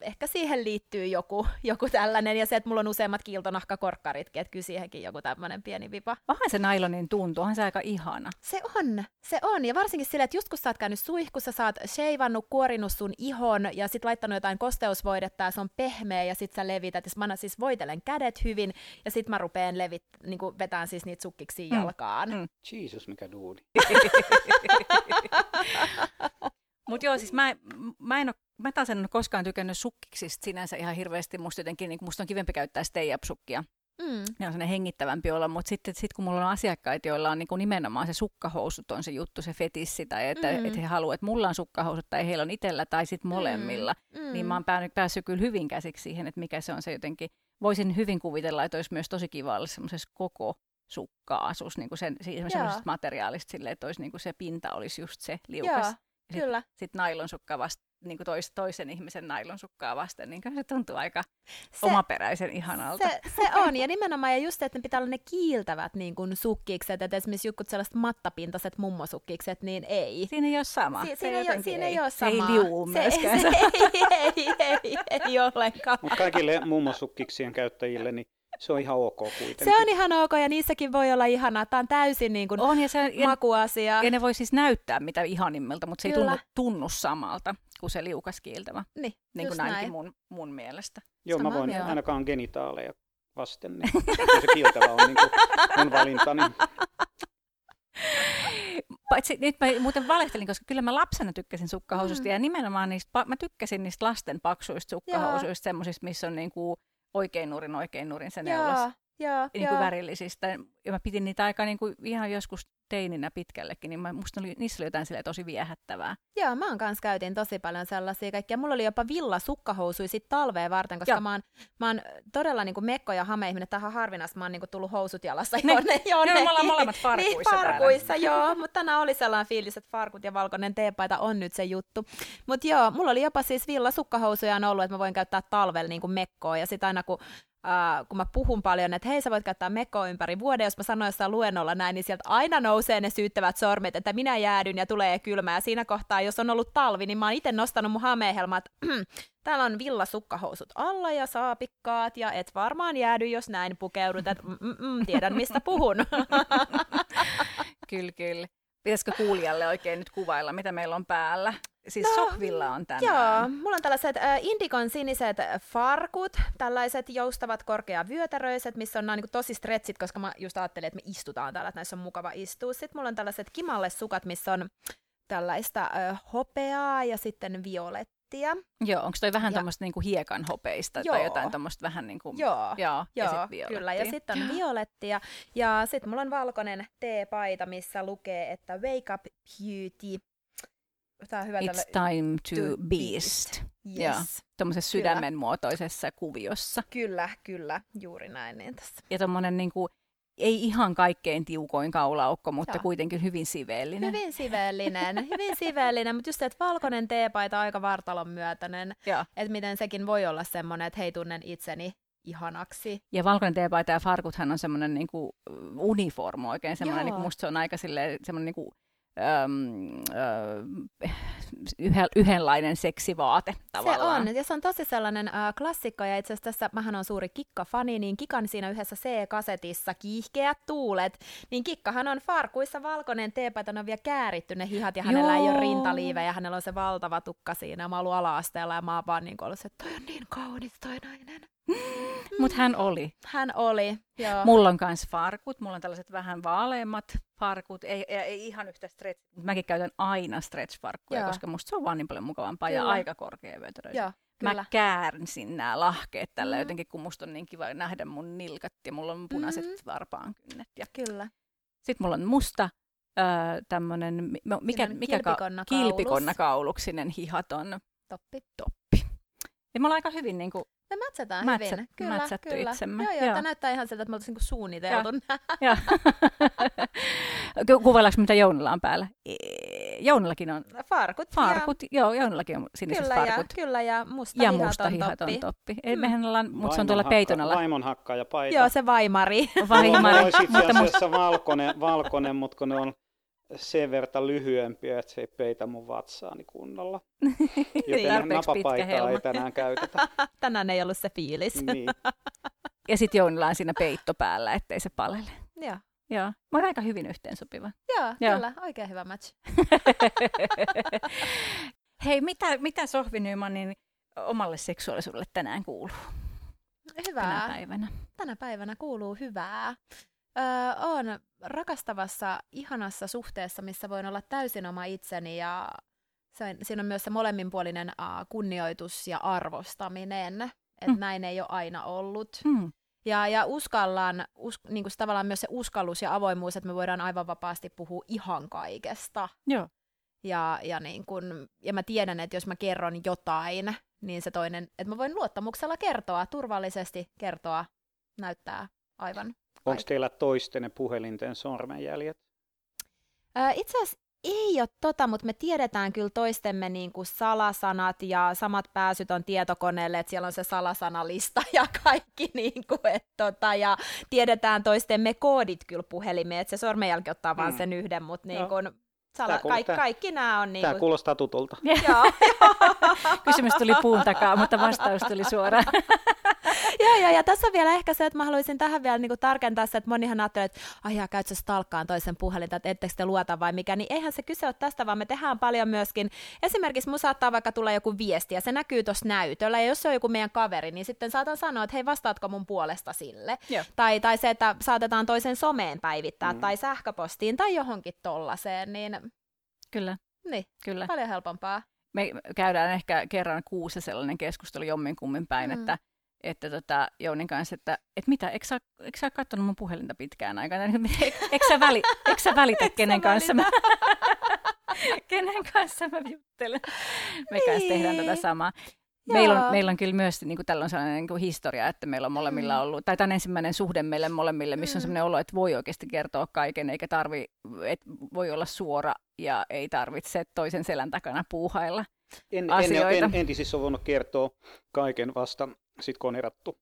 ehkä siihen liittyy joku, joku tällainen, ja se, että mulla on useammat kiiltonahkakorkkaritkin, että kyllä siihenkin joku tämmöinen pieni vipa. Onhan se nailonin tuntuu, onhan se aika ihana. Se on, se on. Ja varsinkin silleen, että just kun sä oot käynyt suihkussa, sä oot sheivannut, kuorinut sun ihon ja sit laittanut jotain kosteusvoidetta ja se on pehmeä ja sit sä levität. Ja mä siis voitelen kädet hyvin ja sit mä rupeen levit, niin vetään siis niitä sukkiksi Mm. jalkaan. Mm. Jesus, mikä duuni. (laughs) (laughs) Mutta joo, siis mä, mä en ole, mä taas en ole koskaan tykännyt sukkiksista sinänsä ihan hirveästi. Musta jotenkin, niin musta on kivempi käyttää stay sukkia Mm. Ne on sellainen hengittävämpi olla, mutta sitten sit kun mulla on asiakkaita, joilla on niin kuin nimenomaan se sukkahousut on se juttu, se fetissi, tai että, Mm. mm. että he haluavat, että mulla on sukkahousut tai heillä on itsellä tai sitten molemmilla, Mm. niin mä oon päässyt, päässyt kyllä hyvin käsiksi siihen, että mikä se on se jotenkin. Voisin hyvin kuvitella, että olisi myös tosi kiva olla semmoisessa koko sukka-asus, niin kuin sen, semmoisesta materiaalista silleen, että olisi niin kuin se pinta olisi just se liukas. Joo, Ja sit- kyllä. Sitten nailonsukka vasta, niin kuin tois, toisen ihmisen nailonsukkaa vasten, niin se tuntuu aika Se, omaperäisen ihanalta. se, se on, ja nimenomaan, ja just, että ne pitää olla ne kiiltävät niin kuin sukkikset, että esimerkiksi jotkut sellaiset mattapintaiset mummosukkikset, niin ei. Siinä ei ole sama. Si- Se siinä, ei, siinä ei ole Se ei liuu (laughs) se, myöskään. Se, ei, ei, ei, ei ollenkaan. Mutta kaikille mummosukkiksien käyttäjille, niin se on ihan ok kuitenkin. Se on ihan ok, ja niissäkin voi olla ihanaa. Tämä on täysin niin kuin On, ja, se, makuasia. ja ne voi siis näyttää mitä ihanimmilta, mutta se ei Kyllä. tunnu, tunnu samalta kuin se liukas kiiltävä, Niin, niin kuin näinkin näin. mun, mun mielestä. Joo, mä Samaa voin mieltä. ainakaan genitaaleja vasten, niin se kiiltävä on niin kuin mun valintani. Paitsi nyt mä muuten valehtelin, koska kyllä mä lapsena tykkäsin sukkahoususta Mm. ja nimenomaan niistä, mä tykkäsin niistä lasten paksuista sukkahousuista, semmoisista, missä on niin kuin oikein nurin, oikein nurin se neulas. Joo, joo, Niin kuin joo. värillisistä. Ja mä pidin niitä aika niin kuin ihan joskus teininä pitkällekin, niin mä, musta oli, niissä oli jotain silleen tosi viehättävää. Joo, mä oon kanssa käytin tosi paljon sellaisia kaikkia. Mulla oli jopa villa sukkahousui sit talveen varten, koska Joo. mä oon, mä oon todella niinku mekko ja hameihminen. Tähän harvinaista mä oon niinku tullut housut jalassa Ne- jonne, Joo, jonnekin. me ollaan molemmat farkuissa Niin, täällä. farkuissa, joo. Mutta tänään oli sellainen fiilis, että farkut ja valkoinen teepaita on nyt se juttu. Mutta joo, mulla oli jopa siis villa sukkahousuja on ollut, että mä voin käyttää talvella niinku mekkoa. Ja sitten aina kun Uh, kun mä puhun paljon, että hei sä voit käyttää mekkoa ympäri vuoden, jos mä sanoin jossain luennolla näin, niin sieltä aina nousee ne syyttävät sormet, että minä jäädyn ja tulee kylmä. Ja siinä kohtaa, jos on ollut talvi, niin mä oon itse nostanut mun hamehelmat. (clears throat) Täällä on villa sukkahousut alla ja saapikkaat ja et varmaan jäädy, jos näin pukeudut. Et, mm, mm, mm, tiedän, mistä puhun. (laughs) Kyllä, kyllä. Pitäisikö kuulijalle oikein nyt kuvailla, mitä meillä on päällä? Siis No, Sohvilla on tänään. Joo, mulla on tällaiset äh, indikon siniset farkut, tällaiset joustavat korkeavyötäröiset, missä on nämä niin tosi stretchit, koska mä just ajattelin, että me istutaan täällä, että näissä on mukava istua. Sitten mulla on tällaiset kimalle sukat, missä on tällaista äh, hopeaa ja sitten violettia. Joo, onko toi vähän Ja- tuommoista niinku hiekan hopeista Joo. tai jotain tuommoista vähän niin kuin... Joo. Joo, ja Joo, sit violettia. kyllä. Ja sitten on violettia. Ja sitten mulla on valkoinen teepaita, missä lukee, että Wake up beauty. Tämä on hyvä It's time to, to beast. Joo. Yes. Tuommoisessa Kyllä. sydämen muotoisessa kuviossa. Kyllä, kyllä, juuri näin. Niin tässä. Ja tuommoinen niinku, ei ihan kaikkein tiukoin kaulaukko, mutta Joo. kuitenkin hyvin siveellinen. Hyvin siveellinen, hyvin siveellinen, mutta just se, että valkoinen teepaita aika vartalon myötäinen, Joo. että miten sekin voi olla semmoinen, että hei tunnen itseni ihanaksi. Ja valkoinen teepaita ja farkuthan on semmoinen niinku uniformu oikein. Semmoinen, Joo. niinku, musta se on aika silleen, semmoinen niinku, äm, äh, yhdenlainen seksivaate tavallaan. Se on, ja se on tosi sellainen äh, klassikko, ja itse asiassa tässä, mähän on suuri Kikka-fani, niin Kikan siinä yhdessä C-kasetissa Kiihkeät tuulet, niin Kikkahan on farkuissa valkoinen teepaita, on vielä kääritty ne hihat, ja hänellä Joo. ei ole rintaliivejä, ja hänellä on se valtava tukka siinä, mä oon ala-asteella, ja mä oon vaan niin ollut se, että toi on niin kaunis toi nainen. Mutta hän oli. Hän oli, joo. Mulla on myös farkut, mulla on tällaiset vähän vaaleimmat farkut, ei, ei, ei ihan yhtä stretch, mutta mäkin käytän aina stretch-farkkuja, joo. koska musta se on vaan niin paljon mukavampaa Kyllä. ja aika korkea vötöröistä. Joo. Kyllä. Mä käärsin nämä lahkeet tällä mm. jotenkin, kun musta on niin kiva nähdä mun nilkat ja mulla on punaiset mm. varpaankynnet. Ja... Kyllä. Sitten mulla on musta äh, tämmönen, mikä, mikä ka- kilpikonnakauluksinen hihaton toppi. toppi. Ja me ollaan aika hyvin niin kuin, me mätsätään Mätsät, hyvin. Kyllä, kyllä. itsemme. Joo, joo, joo. Tämä näyttää ihan siltä, että me oltaisiin niinku suunniteltu Joo. Kuvaillaanko mitä Jounilla on päällä? Jounellakin on farkut. Farkut, ja... joo, Jounellakin on siniset kyllä, farkut. Ja, kyllä, ja musta ja musta hihaton toppi. toppi. Mm. Mehän ollaan, mutta se on tuolla peiton alla. Vaimon ja paita. Joo, se vaimari. vaimari. Mulla olisi itse asiassa valkoinen, valkoinen, mutta kun ne on sen verran lyhyempiä, että se ei peitä mun vatsaani kunnolla. (laughs) Joten napapaitaa ei tänään käytetä. (laughs) tänään ei ollut se fiilis. Niin. ja sitten Jounilla on siinä peitto päällä, ettei se palele. Joo. Joo. Mä oon aika hyvin yhteensopiva. Joo, Joo. kyllä. Oikein hyvä match. (laughs) Hei, mitä, mitä Sohvi Nymanin omalle seksuaalisuudelle tänään kuuluu? Hyvää. Tänä päivänä. Tänä päivänä kuuluu hyvää. Öö, on rakastavassa, ihanassa suhteessa, missä voin olla täysin oma itseni ja se, siinä on myös se molemminpuolinen uh, kunnioitus ja arvostaminen, että mm. näin ei ole aina ollut. Mm. Ja, ja uskallaan, us, niin kuin tavallaan myös se uskallus ja avoimuus, että me voidaan aivan vapaasti puhua ihan kaikesta. Joo. Ja, ja, niin kun, ja mä tiedän, että jos mä kerron jotain, niin se toinen, että mä voin luottamuksella kertoa, turvallisesti kertoa, näyttää aivan Onko teillä toisten puhelinten sormenjäljet? Itse asiassa ei ole tota, mutta me tiedetään kyllä toistemme niin kuin salasanat ja samat pääsyt on tietokoneelle, että siellä on se salasanalista (laughs) ja kaikki. Niin kuin, että tota, ja tiedetään toistemme koodit kyllä puhelimeen, että se sormenjälki ottaa mm. vain sen yhden, mutta niin kuin, Sala, kuulostaa, kaikki, kaikki nämä on niin Tämä kuulostaa tutulta. (laughs) Joo. Kysymys tuli puun takaa, mutta vastaus tuli suoraan. (laughs) (laughs) joo, joo, ja tässä on vielä ehkä se, että mä haluaisin tähän vielä niin kuin tarkentaa se, että monihan ajattelee, että ai käytkö stalkkaan toisen puhelinta, että ettekö te luota vai mikä, niin eihän se kyse ole tästä, vaan me tehdään paljon myöskin, esimerkiksi mun saattaa vaikka tulla joku viesti, ja se näkyy tuossa näytöllä, ja jos se on joku meidän kaveri, niin sitten saatan sanoa, että hei, vastaatko mun puolesta sille, tai, tai se, että saatetaan toisen someen päivittää, mm. tai sähköpostiin, tai johonkin tollaiseen, niin... Kyllä. Niin, Kyllä. paljon helpompaa me käydään ehkä kerran kuussa sellainen keskustelu jomminkummin päin, mm. että että tota, Jounin kanssa, että, että mitä, eikö sä, eikö sä katsonut mun puhelinta pitkään aikaa? Eikö sä, väli, eikö sä välitä, kenen kanssa mä, (laughs) kenen kanssa mä juttelen? Me kanssa tehdään tätä niin. samaa. Meillä on, meillä on kyllä myös niin kuin tällainen sellainen niin kuin historia, että meillä on molemmilla mm. ollut, tai tämä on ensimmäinen suhde meille molemmille, missä on mm. sellainen olo, että voi oikeasti kertoa kaiken, eikä tarvi, että voi olla suora ja ei tarvitse toisen selän takana puuhailla en, asioita. En, en, entisissä on voinut kertoa kaiken vasta sitten kun on erattu.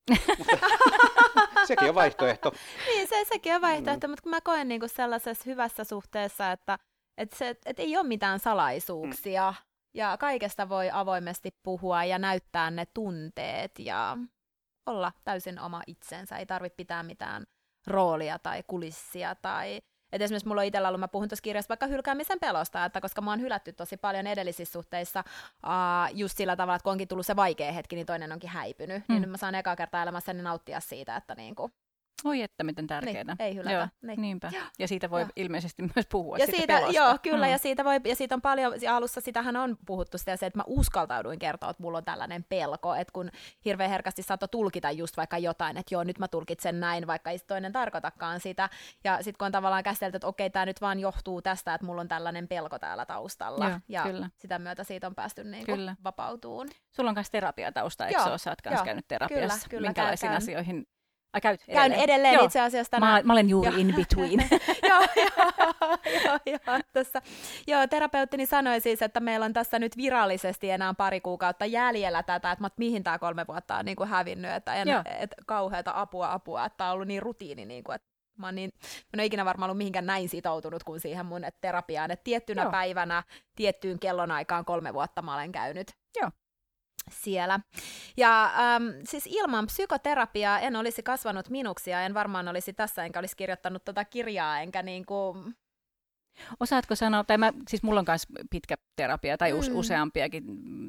(laughs) sekin on vaihtoehto. niin, se, sekin on vaihtoehto, mm. mutta kun mä koen niinku sellaisessa hyvässä suhteessa, että et se, et ei ole mitään salaisuuksia mm. ja kaikesta voi avoimesti puhua ja näyttää ne tunteet ja olla täysin oma itsensä. Ei tarvitse pitää mitään roolia tai kulissia tai et esimerkiksi mulla on itsellä ollut, mä puhun tuossa kirjassa vaikka hylkäämisen pelosta, että koska mä oon hylätty tosi paljon edellisissä suhteissa uh, just sillä tavalla, että kun onkin tullut se vaikea hetki, niin toinen onkin häipynyt, mm. niin nyt mä saan eka kertaa elämässäni nauttia siitä, että niinku, Oi että miten tärkeää. Niin, ei hylätä. Joo, niin. Niinpä. Ja siitä voi joo. ilmeisesti (laughs) myös puhua ja siitä, pelosta. Joo, kyllä, mm. ja, siitä voi, ja siitä on paljon, alussa sitähän on puhuttu sitä, se, että mä uskaltauduin kertoa, että mulla on tällainen pelko, että kun hirveän herkästi saattoi tulkita just vaikka jotain, että joo, nyt mä tulkitsen näin, vaikka ei toinen tarkoitakaan sitä, ja sitten kun on tavallaan käsitelty, että okei, tämä nyt vaan johtuu tästä, että mulla on tällainen pelko täällä taustalla, joo, ja kyllä. sitä myötä siitä on päästy niin kuin vapautuun. Sulla on myös terapiatausta, eikö joo, sä oot myös käynyt terapiassa? Kyllä, kyllä, Minkälaisiin käyn, asioihin Ai käyt edelleen? Käyn edelleen joo. itse asiassa tänään. Mä, mä olen juuri in between. (laughs) joo, joo, joo, joo, tässä. joo, terapeuttini sanoi siis, että meillä on tässä nyt virallisesti enää pari kuukautta jäljellä tätä, että mihin tämä kolme vuotta on niin kuin hävinnyt, että en, et, kauheata apua, apua, että on ollut niin rutiini, niin kuin, että Mä, niin, mä en ole ikinä varmaan ollut mihinkään näin sitoutunut kuin siihen mun terapiaan, että tiettynä Joo. päivänä, tiettyyn kellonaikaan kolme vuotta mä olen käynyt. Joo siellä. Ja ähm, siis ilman psykoterapiaa en olisi kasvanut minuksia, en varmaan olisi tässä, enkä olisi kirjoittanut tätä tota kirjaa, enkä niin kuin... Osaatko sanoa, tai mä, siis mulla on myös pitkä terapia tai mm. useampiakin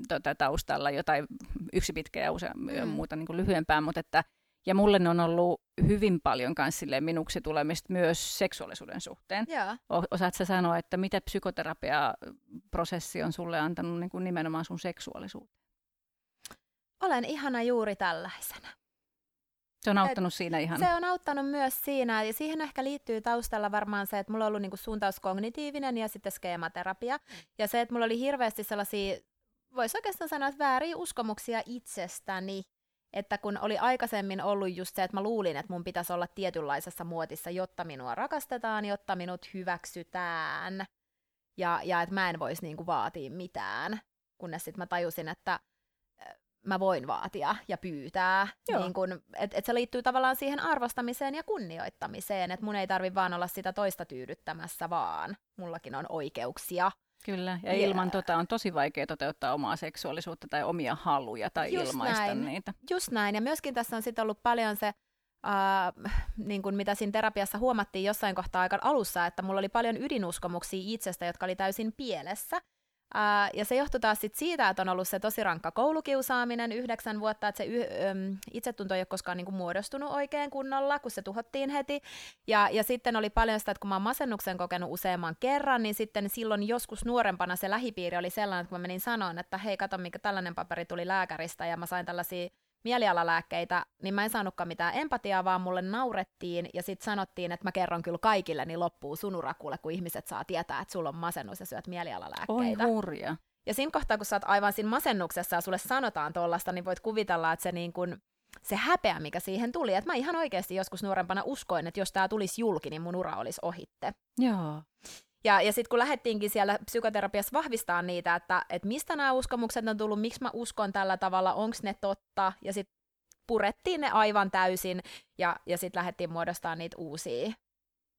tota, taustalla, jotain yksi pitkä ja usea, mm. muuta niin kuin lyhyempää, mutta että ja mulle on ollut hyvin paljon myös minuksi tulemista myös seksuaalisuuden suhteen. Yeah. Osaatko sanoa, että mitä psykoterapia-prosessi on sulle antanut niin kuin nimenomaan sun seksuaalisuuteen? Olen ihana juuri tällaisena. Se on auttanut Et, siinä ihan. Se on auttanut myös siinä, ja siihen ehkä liittyy taustalla varmaan se, että mulla on ollut niinku suuntaus kognitiivinen ja sitten skeematerapia. Ja se, että mulla oli hirveästi sellaisia, voisi oikeastaan sanoa, että vääriä uskomuksia itsestäni. Että kun oli aikaisemmin ollut just se, että mä luulin, että mun pitäisi olla tietynlaisessa muotissa, jotta minua rakastetaan, jotta minut hyväksytään. Ja, ja että mä en voisi niinku vaatia mitään. Kunnes sitten mä tajusin, että mä voin vaatia ja pyytää. Niin kun, et, et se liittyy tavallaan siihen arvostamiseen ja kunnioittamiseen, että mun ei tarvi vaan olla sitä toista tyydyttämässä, vaan mullakin on oikeuksia. Kyllä, ja ilman yeah. tota on tosi vaikea toteuttaa omaa seksuaalisuutta tai omia haluja tai Just ilmaista näin. niitä. Just näin, ja myöskin tässä on sitten ollut paljon se, Uh, niin kuin mitä siinä terapiassa huomattiin jossain kohtaa aika alussa, että mulla oli paljon ydinuskomuksia itsestä, jotka oli täysin pielessä. Ja se johtuu taas sit siitä, että on ollut se tosi rankka koulukiusaaminen yhdeksän vuotta, että se y- um, itsetunto ei ole koskaan niinku muodostunut oikein kunnolla, kun se tuhottiin heti. Ja, ja sitten oli paljon sitä, että kun mä oon masennuksen kokenut useamman kerran, niin sitten silloin joskus nuorempana se lähipiiri oli sellainen, että kun mä menin sanoon, että hei, kato, mikä tällainen paperi tuli lääkäristä, ja mä sain tällaisia mielialalääkkeitä, niin mä en saanutkaan mitään empatiaa, vaan mulle naurettiin ja sitten sanottiin, että mä kerron kyllä kaikille, niin loppuu sunurakulle, kun ihmiset saa tietää, että sulla on masennus ja syöt mielialalääkkeitä. Oi hurja. Ja siinä kohtaa, kun sä oot aivan siinä masennuksessa ja sulle sanotaan tuollaista, niin voit kuvitella, että se niin kun, se häpeä, mikä siihen tuli. Että mä ihan oikeasti joskus nuorempana uskoin, että jos tämä tulisi julki, niin mun ura olisi ohitte. Joo. Ja, ja sitten kun lähdettiinkin siellä psykoterapiassa vahvistaa niitä, että, että mistä nämä uskomukset on tullut, miksi mä uskon tällä tavalla, onko ne totta, ja sitten purettiin ne aivan täysin, ja, ja sitten lähdettiin muodostamaan niitä uusia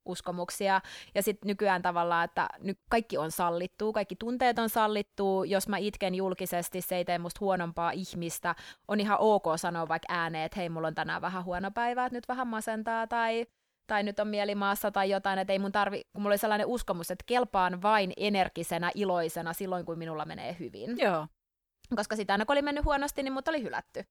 uskomuksia. Ja sitten nykyään tavallaan, että nyt kaikki on sallittu, kaikki tunteet on sallittu. Jos mä itken julkisesti, se ei tee musta huonompaa ihmistä. On ihan ok sanoa vaikka ääneen, että hei, mulla on tänään vähän huono päivä, että nyt vähän masentaa, tai tai nyt on mielimaassa tai jotain, että ei mun tarvi, kun mulla oli sellainen uskomus, että kelpaan vain energisenä, iloisena silloin, kun minulla menee hyvin. Joo. Koska sitä aina kun oli mennyt huonosti, niin mut oli hylätty.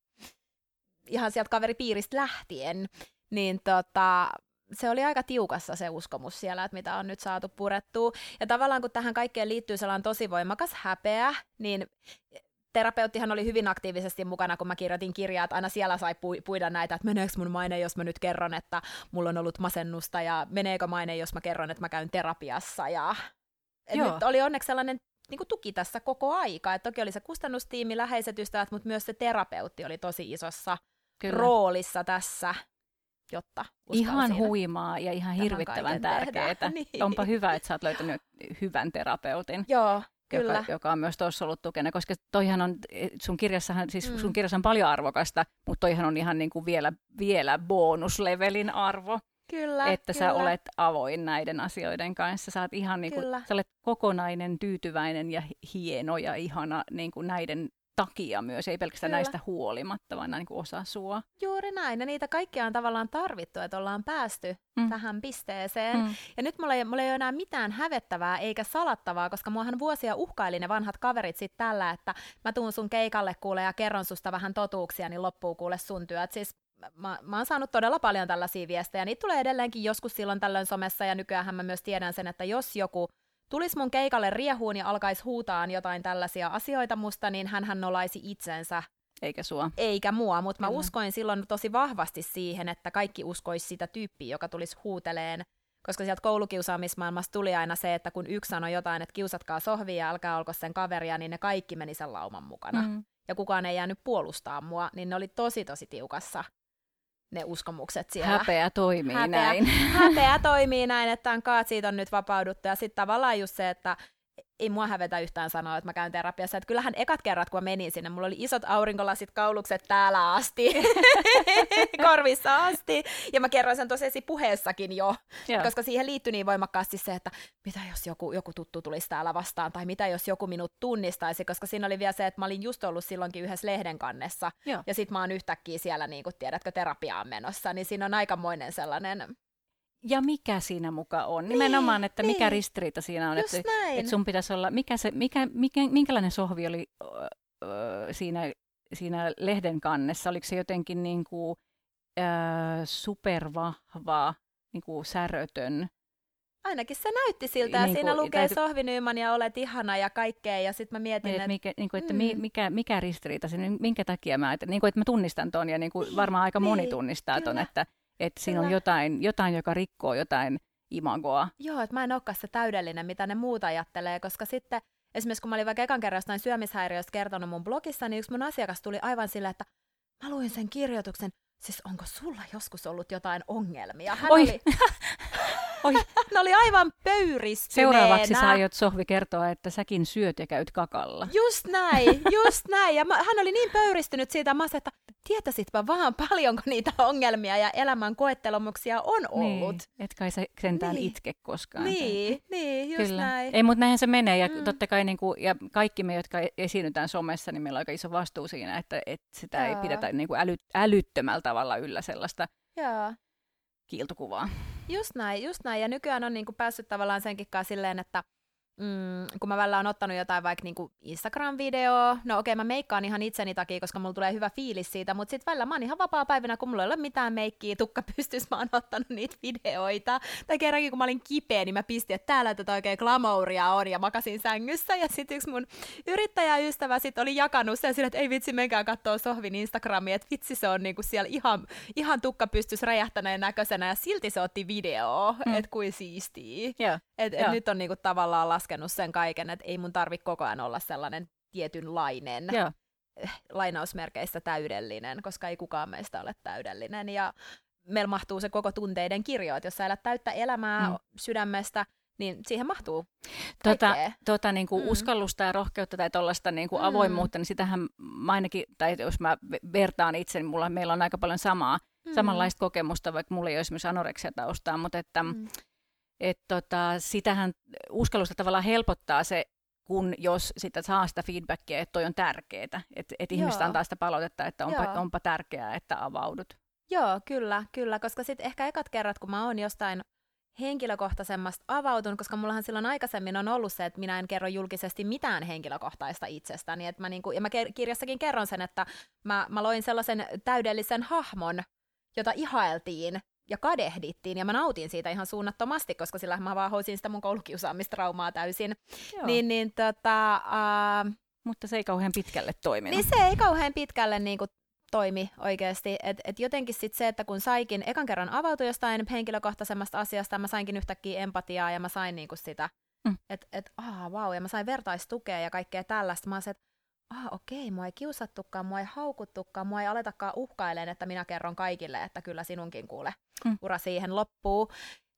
Ihan sieltä kaveripiiristä lähtien. Niin tota, se oli aika tiukassa se uskomus siellä, että mitä on nyt saatu purettua. Ja tavallaan kun tähän kaikkeen liittyy sellainen tosi voimakas häpeä, niin terapeuttihan oli hyvin aktiivisesti mukana, kun mä kirjoitin kirjaa, että aina siellä sai pu- puida näitä, että meneekö mun maine, jos mä nyt kerron, että mulla on ollut masennusta, ja meneekö maine, jos mä kerron, että mä käyn terapiassa. Ja... nyt oli onneksi sellainen niin kuin tuki tässä koko aika. Et toki oli se kustannustiimi, läheiset ystävät, mutta myös se terapeutti oli tosi isossa Kyllä. roolissa tässä, jotta Ihan huimaa ja ihan hirvittävän tärkeää. (laughs) Niin. Onpa hyvä, että sä oot löytänyt hyvän terapeutin. Joo, Kyllä. Joka, joka on myös tuossa ollut tukena, koska toihan on, sun kirjassahan, siis mm. sun kirjassa on paljon arvokasta, mutta toihan on ihan niin kuin vielä, vielä bonuslevelin arvo. Kyllä, että kyllä. sä olet avoin näiden asioiden kanssa. Sä, oot ihan niin kuin, sä olet kokonainen, tyytyväinen ja hieno ja ihana niin kuin näiden takia myös, ei pelkästään Kyllä. näistä huolimatta, vaan niin kuin osa sua. Juuri näin, ja niitä kaikkia on tavallaan tarvittu, että ollaan päästy mm. tähän pisteeseen. Mm. Ja nyt mulla ei, mulla ei ole enää mitään hävettävää eikä salattavaa, koska muahan vuosia uhkaili ne vanhat kaverit sitten tällä, että mä tuun sun keikalle kuule ja kerron susta vähän totuuksia, niin loppuu kuule sun työt. Siis mä, mä oon saanut todella paljon tällaisia viestejä. Niitä tulee edelleenkin joskus silloin tällöin somessa, ja nykyään mä myös tiedän sen, että jos joku tulisi mun keikalle riehuun ja alkaisi huutaan jotain tällaisia asioita musta, niin hän nolaisi itsensä. Eikä sua. Eikä mua, mutta mä uskoin silloin tosi vahvasti siihen, että kaikki uskoisi sitä tyyppiä, joka tulisi huuteleen koska sieltä koulukiusaamismaailmasta tuli aina se, että kun yksi sanoi jotain, että kiusatkaa sohvia ja älkää olko sen kaveria, niin ne kaikki meni sen lauman mukana. Mm. Ja kukaan ei jäänyt puolustaa mua, niin ne oli tosi tosi tiukassa ne uskomukset siellä. Häpeä toimii häpeä, näin. Häpeä toimii näin, että on kaat, siitä on nyt vapauduttu. Ja sitten tavallaan just se, että ei mua hävetä yhtään sanoa, että mä käyn terapiassa. Että kyllähän ekat kerrat, kun mä menin sinne, mulla oli isot aurinkolasit, kaulukset täällä asti, (laughs) korvissa asti. Ja mä kerroin sen tosiaan puheessakin jo, Joo. koska siihen liittyi niin voimakkaasti se, että mitä jos joku, joku tuttu tulisi täällä vastaan, tai mitä jos joku minut tunnistaisi, koska siinä oli vielä se, että mä olin just ollut silloinkin yhdessä lehden kannessa, Joo. ja sit mä oon yhtäkkiä siellä, niin kuin tiedätkö, terapiaan menossa, niin siinä on aikamoinen sellainen ja mikä siinä muka on. Niin, Nimenomaan, että niin. mikä ristiriita siinä on. että, että sun pitäisi olla, mikä se, mikä, mikä, minkälainen sohvi oli öö, siinä, siinä lehden kannessa? Oliko se jotenkin niin kuin, öö, supervahva, niin kuin särötön? Ainakin se näytti siltä, niin, siinä lukee täytyy... Sohvi Nyman ja olet ihana ja kaikkea, ja sitten mä mietin, niin, että... Mikä, niin kuin, että mm. mikä, mikä ristiriita minkä takia mä, että, niin kuin, että mä tunnistan ton, ja niin kuin varmaan aika niin, moni tunnistaa ton, että, että siinä on jotain, jotain, joka rikkoo jotain imagoa. Joo, että mä en olekaan se täydellinen, mitä ne muut ajattelee, koska sitten esimerkiksi kun mä olin vaikka ekan kerran jostain syömishäiriöstä kertonut mun blogissa, niin yksi mun asiakas tuli aivan silleen, että mä luin sen kirjoituksen, siis onko sulla joskus ollut jotain ongelmia? Hän Oi. oli... (laughs) Oi. (laughs) ne oli aivan pöyristyneenä. Seuraavaksi sä aiot Sohvi kertoa, että säkin syöt ja käyt kakalla. Just näin, just (laughs) näin. Ja mä, hän oli niin pöyristynyt siitä, mä että tietäisitpä vaan paljonko niitä ongelmia ja elämän koettelumuksia on ollut. Niin, et kai sä sentään niin. itke koskaan. Niin, niin just Kyllä. näin. Ei, mutta näinhän se menee. Ja mm. totta kai niin kuin, ja kaikki me, jotka e- esiinnytään somessa, niin meillä on aika iso vastuu siinä, että, että sitä Joo. ei pidetä niin kuin äly, älyttömällä tavalla yllä sellaista Joo. Kiiltokuvaa. Just näin, just näin. Ja nykyään on niin kuin päässyt tavallaan senkin kanssa silleen, että mm, kun mä välillä on ottanut jotain vaikka niinku Instagram-videoa, no okei, okay, mä meikkaan ihan itseni takia, koska mulla tulee hyvä fiilis siitä, mutta sitten välillä mä oon ihan vapaa päivänä, kun mulla ei ole mitään meikkiä, tukka pystys, mä oon ottanut niitä videoita. Tai kerrankin, kun mä olin kipeä, niin mä pistin, että täällä tätä oikein glamouria on, ja makasin sängyssä, ja sitten yksi mun yrittäjäystävä sit oli jakanut sen sille, että ei vitsi, menkää katsoa Sohvin Instagramia, että vitsi se on niinku siellä ihan, ihan tukka pystys räjähtäneen näköisenä, ja silti se otti video, mm. että kuin siistii. Yeah. Et, et nyt on niinku tavallaan las laskenut sen kaiken, että ei mun tarvi koko ajan olla sellainen tietynlainen, Joo. Eh, lainausmerkeistä täydellinen, koska ei kukaan meistä ole täydellinen. Ja meillä mahtuu se koko tunteiden kirjo, että jos sä elät täyttä elämää mm. sydämestä, niin siihen mahtuu tota, tota, niin kuin mm. uskallusta ja rohkeutta tai tuollaista niin kuin mm. avoimuutta, niin sitähän mä ainakin, tai jos mä vertaan itse, niin mulla, meillä on aika paljon samaa, mm. samanlaista kokemusta, vaikka mulla ei ole esimerkiksi anoreksia taustaa, mutta että mm et tota, sitähän uskallusta tavallaan helpottaa se, kun jos sitä saa sitä feedbackia, että toi on tärkeää, että et ihmiset antaa sitä palautetta, että onpa, onpa tärkeää, että avaudut. Joo, kyllä, kyllä, koska sitten ehkä ekat kerrat, kun mä oon jostain henkilökohtaisemmasta avautunut, koska mullahan silloin aikaisemmin on ollut se, että minä en kerro julkisesti mitään henkilökohtaista itsestäni. Et mä niinku, ja mä kirjassakin kerron sen, että mä, mä loin sellaisen täydellisen hahmon, jota ihailtiin ja kadehdittiin, ja mä nautin siitä ihan suunnattomasti, koska sillä mä vaan hoisin sitä mun koulukiusaamistraumaa täysin. Niin, niin tota, uh, Mutta se ei kauhean pitkälle toiminut. Niin se ei kauhean pitkälle niin kuin, toimi oikeasti. Et, et jotenkin sit se, että kun saikin ekan kerran avautua jostain henkilökohtaisemmasta asiasta, mä sainkin yhtäkkiä empatiaa ja mä sain niinku sitä, mm. että et, ah, vau, ja mä sain vertaistukea ja kaikkea tällaista. Mä olisin, että ah okei, mua ei kiusattukaan, mua ei haukuttukaan, mua ei aletakaan uhkailemaan, että minä kerron kaikille, että kyllä sinunkin kuule mm. ura siihen loppuu.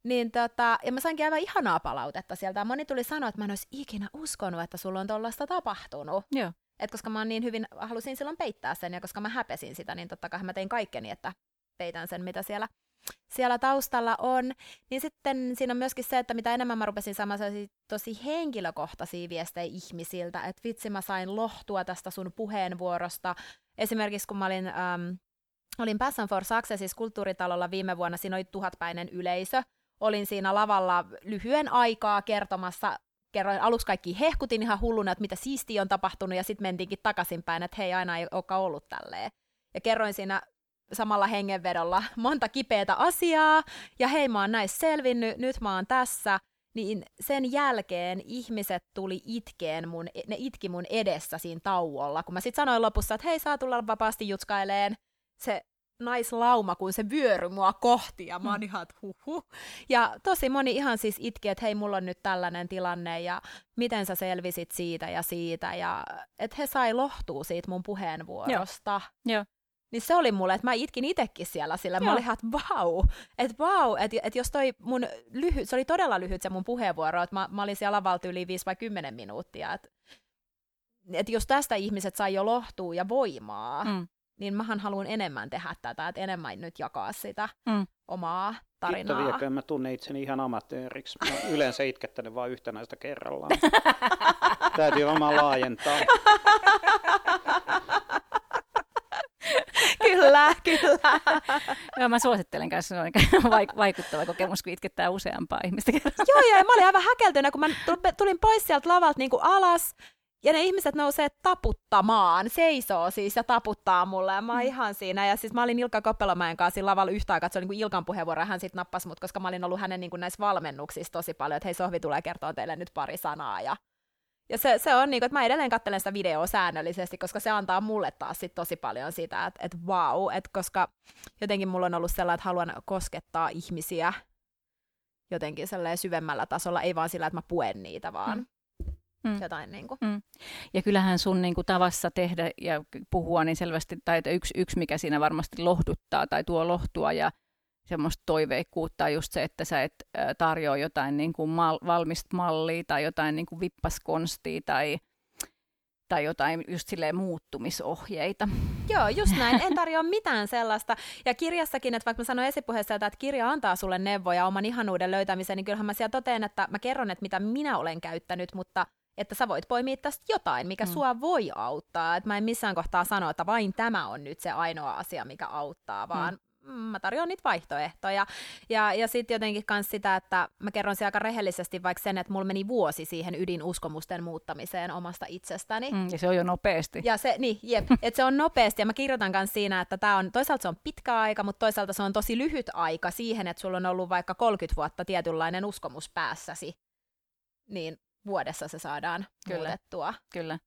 Niin tota, ja mä sainkin aivan ihanaa palautetta sieltä. Moni tuli sanoa, että mä en olisi ikinä uskonut, että sulla on tollaista tapahtunut. Joo. Et koska mä oon niin hyvin, halusin silloin peittää sen, ja koska mä häpesin sitä, niin totta kai mä tein kaikkeni, että peitän sen, mitä siellä siellä taustalla on, niin sitten siinä on myöskin se, että mitä enemmän mä rupesin saamaan tosi henkilökohtaisia viestejä ihmisiltä, että vitsi mä sain lohtua tästä sun puheenvuorosta. Esimerkiksi kun mä olin, ähm, olin Passion for Successis kulttuuritalolla viime vuonna, siinä oli tuhatpäinen yleisö, olin siinä lavalla lyhyen aikaa kertomassa kerroin aluksi kaikki hehkutin ihan hulluna, että mitä siistiä on tapahtunut, ja sitten mentiinkin takaisinpäin, että hei, aina ei olekaan ollut tälleen. Ja kerroin siinä samalla hengenvedolla monta kipeätä asiaa, ja hei mä oon näissä selvinnyt, nyt mä oon tässä, niin sen jälkeen ihmiset tuli itkeen mun, ne itki mun edessä siinä tauolla, kun mä sitten sanoin lopussa, että hei saa tulla vapaasti jutskaileen, se naislauma, kun se vyöry mua kohti, ja mä oon mm. ihan, että huhu. Ja tosi moni ihan siis itki, että hei, mulla on nyt tällainen tilanne, ja miten sä selvisit siitä ja siitä, ja että he sai lohtua siitä mun puheenvuorosta. Joo. Joo. Niin se oli mulle, että mä itkin itsekin siellä sillä. Joo. Mä olin ihan, että vau, että vau, että et jos toi mun lyhyt, se oli todella lyhyt se mun puheenvuoro, että mä, mä olin siellä lavalta yli 5 vai 10 minuuttia, että et jos tästä ihmiset sai jo lohtua ja voimaa, mm. niin mähän haluan enemmän tehdä tätä, että enemmän nyt jakaa sitä mm. omaa tarinaa. Kiitos viekö, mä tunnen itseni ihan amatööriksi. Mä (laughs) yleensä itkettänyt vain yhtenäistä kerrallaan. (laughs) Täytyy varmaan laajentaa. (laughs) (laughs) kyllä, kyllä. Joo, mä suosittelen kanssa, se on vaikuttava kokemus, kun itkettää useampaa ihmistä. Joo, ja mä olin aivan häkeltynä, kun mä tulin pois sieltä lavalta niin kuin alas, ja ne ihmiset nousee taputtamaan, seisoo siis ja taputtaa mulle, ja mä oon mm. ihan siinä. Ja siis mä olin Ilkka Koppelomäen kanssa siinä lavalla yhtä aikaa, että se oli niin Ilkan puheenvuoro, hän sitten nappasi mut, koska mä olin ollut hänen niin kuin näissä valmennuksissa tosi paljon, että hei Sohvi tulee kertoa teille nyt pari sanaa, ja ja se, se on niin kuin, että mä edelleen katselen sitä videoa säännöllisesti, koska se antaa mulle taas sit tosi paljon sitä, että, että wow, että koska jotenkin mulla on ollut sellainen, että haluan koskettaa ihmisiä jotenkin syvemmällä tasolla, ei vaan sillä, että mä puen niitä, vaan mm. Mm. jotain niin kuin. Mm. Ja kyllähän sun niin kuin, tavassa tehdä ja puhua niin selvästi, tai että yksi, yksi mikä siinä varmasti lohduttaa tai tuo lohtua ja semmoista toiveikkuutta just se, että sä et tarjoa jotain niin kuin mal, valmista mallia tai jotain niin kuin vippaskonstia tai, tai jotain just silleen muuttumisohjeita. Joo, just näin. En (laughs) tarjoa mitään sellaista. Ja kirjassakin, että vaikka mä sanoin esipuheessa, että kirja antaa sulle neuvoja oman ihanuuden löytämiseen, niin kyllähän mä siellä toteen, että mä kerron, että mitä minä olen käyttänyt, mutta että sä voit poimia tästä jotain, mikä mm. sua voi auttaa. Että mä en missään kohtaa sano, että vain tämä on nyt se ainoa asia, mikä auttaa, vaan mm mä tarjoan niitä vaihtoehtoja. Ja, ja sitten jotenkin myös sitä, että mä kerron siellä aika rehellisesti vaikka sen, että mulla meni vuosi siihen ydinuskomusten muuttamiseen omasta itsestäni. Mm, ja se on jo nopeasti. Ja se, niin, jep, (laughs) että se on nopeasti. Ja mä kirjoitan myös siinä, että tää on, toisaalta se on pitkä aika, mutta toisaalta se on tosi lyhyt aika siihen, että sulla on ollut vaikka 30 vuotta tietynlainen uskomus päässäsi. Niin vuodessa se saadaan Kyllä. muutettua. Kyllä.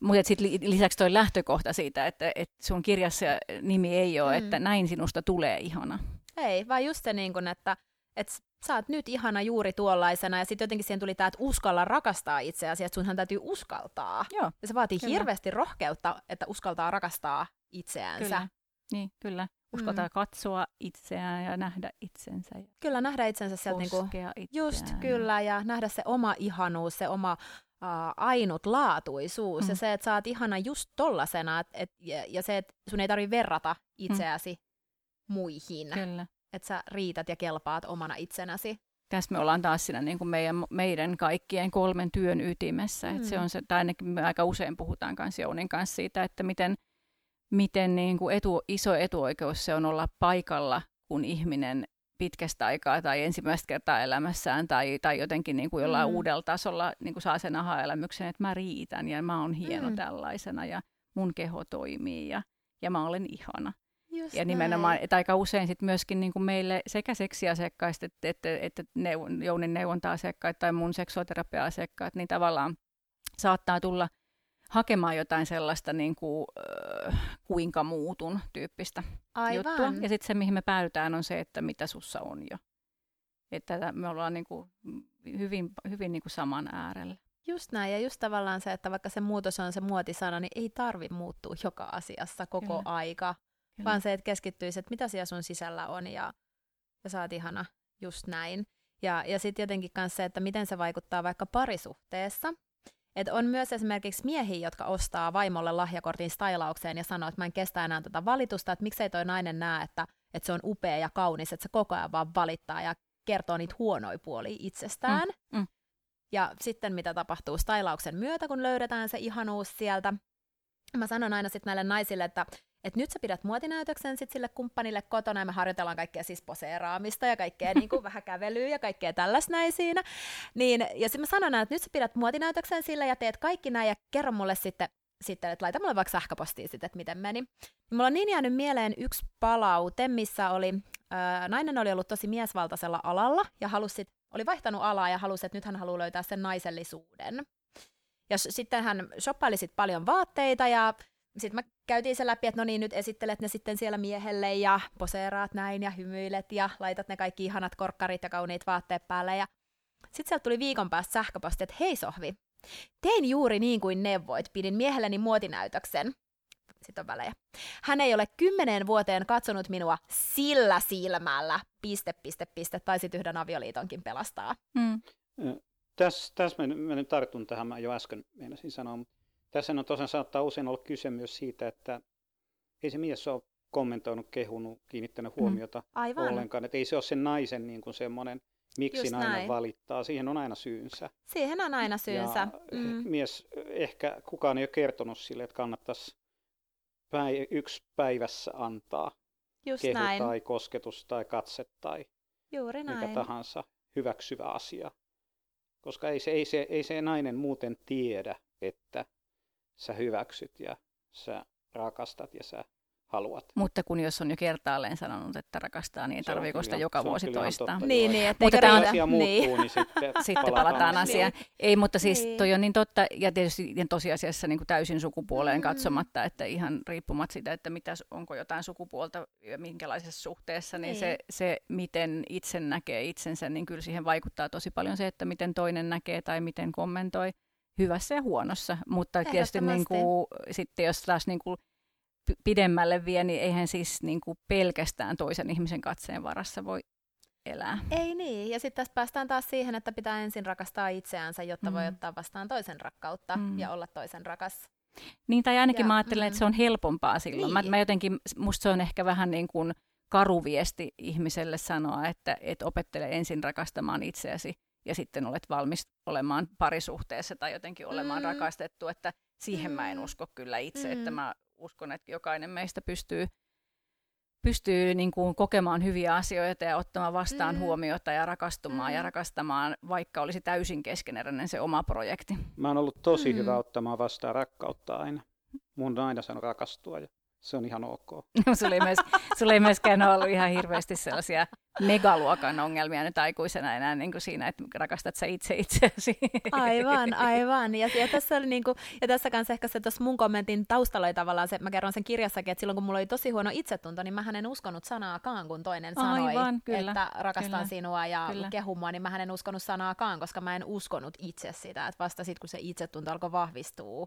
Mutta sitten lisäksi tuo lähtökohta siitä, että, että sun kirjassa nimi ei ole, mm. että näin sinusta tulee ihana. Ei, vaan just se, niin kun, että, että sä oot nyt ihana juuri tuollaisena, ja sitten jotenkin siihen tuli tämä, että uskalla rakastaa itseäsi, että sunhan täytyy uskaltaa. Joo, ja se vaatii kyllä. hirveästi rohkeutta, että uskaltaa rakastaa itseäänsä. Kyllä. Niin, kyllä. Uskaltaa mm. katsoa itseään ja nähdä itsensä. Ja kyllä, nähdä itsensä sieltä niinku, itseään. just kyllä, ja nähdä se oma ihanuus, se oma uh, ainutlaatuisuus mm. ja se, että sä oot ihana just tollasena et, et, ja, ja se, että sun ei tarvi verrata itseäsi mm. muihin. Kyllä. Että sä riität ja kelpaat omana itsenäsi. Tässä me ollaan taas siinä niin kuin meidän, meidän kaikkien kolmen työn ytimessä. Mm. Et se on se, tai ainakin me aika usein puhutaan kanssa Jounin kanssa siitä, että miten, miten niin kuin etu, iso etuoikeus se on olla paikalla, kun ihminen pitkästä aikaa tai ensimmäistä kertaa elämässään tai, tai jotenkin niin kuin jollain mm. uudella tasolla niin kuin saa sen aha-elämyksen, että mä riitän ja mä oon hieno mm. tällaisena ja mun keho toimii ja, ja mä olen ihana. Just ja nimenomaan, että aika usein sit myöskin niin kuin meille sekä seksiasiakkaista että, että, että neuvon, Jounin neuvonta-asiakkaat tai mun seksuaaliterapia-asiakkaat, niin tavallaan saattaa tulla – hakemaan jotain sellaista niin kuin, äh, kuinka muutun tyyppistä Aivan. juttua. Ja sitten se, mihin me päädytään, on se, että mitä sussa on jo. Että me ollaan niin kuin hyvin, hyvin niin kuin saman äärellä. Just näin, ja just tavallaan se, että vaikka se muutos on se muotisana, niin ei tarvi muuttua joka asiassa koko Kyllä. aika, Kyllä. vaan se, että keskittyisi, että mitä siellä sun sisällä on, ja, ja sä oot ihana just näin. Ja, ja sitten jotenkin myös se, että miten se vaikuttaa vaikka parisuhteessa, et on myös esimerkiksi miehiä, jotka ostaa vaimolle lahjakortin stylaukseen ja sanoo, että mä en kestä enää tätä valitusta, että miksei toi nainen näe, että, että se on upea ja kaunis, että se koko ajan vaan valittaa ja kertoo niitä huonoja puolia itsestään. Mm, mm. Ja sitten mitä tapahtuu stylauksen myötä, kun löydetään se ihanuus sieltä. Mä sanon aina sitten näille naisille, että että nyt sä pidät muotinäytöksen sit sille kumppanille kotona ja me harjoitellaan kaikkea siis poseeraamista ja kaikkea (laughs) niin kuin vähän kävelyä ja kaikkea tällaista näin siinä. Niin, ja sitten mä sanon että nyt sä pidät muotinäytöksen sille ja teet kaikki näin ja kerro mulle sitten, sitten että laita mulle vaikka sähköpostiin sitten, että miten meni. Niin mulla on niin jäänyt mieleen yksi palaute, missä oli, äh, nainen oli ollut tosi miesvaltaisella alalla ja halusi oli vaihtanut alaa ja halusi, että nyt hän haluaa löytää sen naisellisuuden. Ja sitten hän shoppaili sit paljon vaatteita ja sitten mä käytiin se läpi, että no niin, nyt esittelet ne sitten siellä miehelle ja poseeraat näin ja hymyilet ja laitat ne kaikki ihanat korkkarit ja kauniit vaatteet päälle. Ja sitten sieltä tuli viikon päästä sähköposti, että hei Sohvi, tein juuri niin kuin neuvoit, pidin miehelleni muotinäytöksen. sitten on välejä. Hän ei ole kymmeneen vuoteen katsonut minua sillä silmällä, piste, piste, piste, tai sitten yhden avioliitonkin pelastaa. Mm. Tässä täs mä, mä nyt tartun tähän, mä jo äsken meinasin sanoa, mutta tässä on tosiaan saattaa usein olla kyse myös siitä, että ei se mies ole kommentoinut, kehunut, kiinnittänyt mm. huomiota mm. Aivan. ollenkaan. Että ei se ole sen naisen niin kuin semmoinen, miksi Just nainen näin. valittaa. Siihen on aina syynsä. Siihen on aina syynsä. Ja mm. mies, ehkä kukaan ei ole kertonut sille, että kannattaisi päi- yksi päivässä antaa Just kehu näin. tai kosketus tai katse tai Juuri mikä näin. tahansa hyväksyvä asia. Koska ei se, ei, se, ei se nainen muuten tiedä, että sä hyväksyt ja sä rakastat ja sä haluat. Mutta kun jos on jo kertaalleen sanonut, että rakastaa, niin tarviiko sitä joka vuosi toistaa? Niin, niin, että mutta tämä on, asia muuttuu, niin, niin sitten, (laughs) sitten palataan asiaan. Niin. Ei, mutta siis niin. toi on niin totta, ja tietysti tosiasiassa niin kuin täysin sukupuoleen mm. katsomatta, että ihan riippumatta siitä, että mitä, onko jotain sukupuolta ja minkälaisessa suhteessa, niin, niin. Se, se, miten itse näkee itsensä, niin kyllä siihen vaikuttaa tosi paljon se, että miten toinen näkee tai miten kommentoi hyvässä ja huonossa. Mutta tietysti niin kuin, sitten jos taas niin kuin pidemmälle vie, niin eihän siis niin kuin pelkästään toisen ihmisen katseen varassa voi elää. Ei niin, ja sitten tässä päästään taas siihen, että pitää ensin rakastaa itseänsä, jotta mm. voi ottaa vastaan toisen rakkautta mm. ja olla toisen rakas. Niin, tai ainakin ja, mä ajattelen, mm. että se on helpompaa silloin. Niin. Mä, mä jotenkin, musta se on ehkä vähän niin kuin karuviesti ihmiselle sanoa, että et opettele ensin rakastamaan itseäsi ja sitten olet valmis olemaan parisuhteessa tai jotenkin olemaan mm. rakastettu, että siihen mm. mä en mm. usko kyllä itse, mm. että mä uskon, että jokainen meistä pystyy, pystyy niin kuin kokemaan hyviä asioita ja ottamaan vastaan mm. huomiota ja rakastumaan mm. ja rakastamaan, vaikka olisi täysin keskeneräinen se oma projekti. Mä oon ollut tosi mm. hyvä ottamaan vastaan rakkautta aina. Mun on aina sanonut rakastua ja se on ihan ok. (laughs) sulla, ei myös, sulla ei myöskään ollut ihan hirveästi sellaisia megaluokan ongelmia nyt aikuisena enää niin kuin siinä, että rakastat sä itse itseäsi. Aivan, aivan. Ja, ja, tässä, oli niin kuin, ja tässä kanssa ehkä se tuossa mun kommentin taustalla oli tavallaan se, mä kerron sen kirjassakin, että silloin kun mulla oli tosi huono itsetunto, niin mä en uskonut sanaakaan, kun toinen sanoi, aivan, kyllä, että rakastan kyllä, sinua ja kyllä. kehu mua, niin mä en uskonut sanaakaan, koska mä en uskonut itse sitä, että vasta sitten kun se itsetunto alkoi vahvistua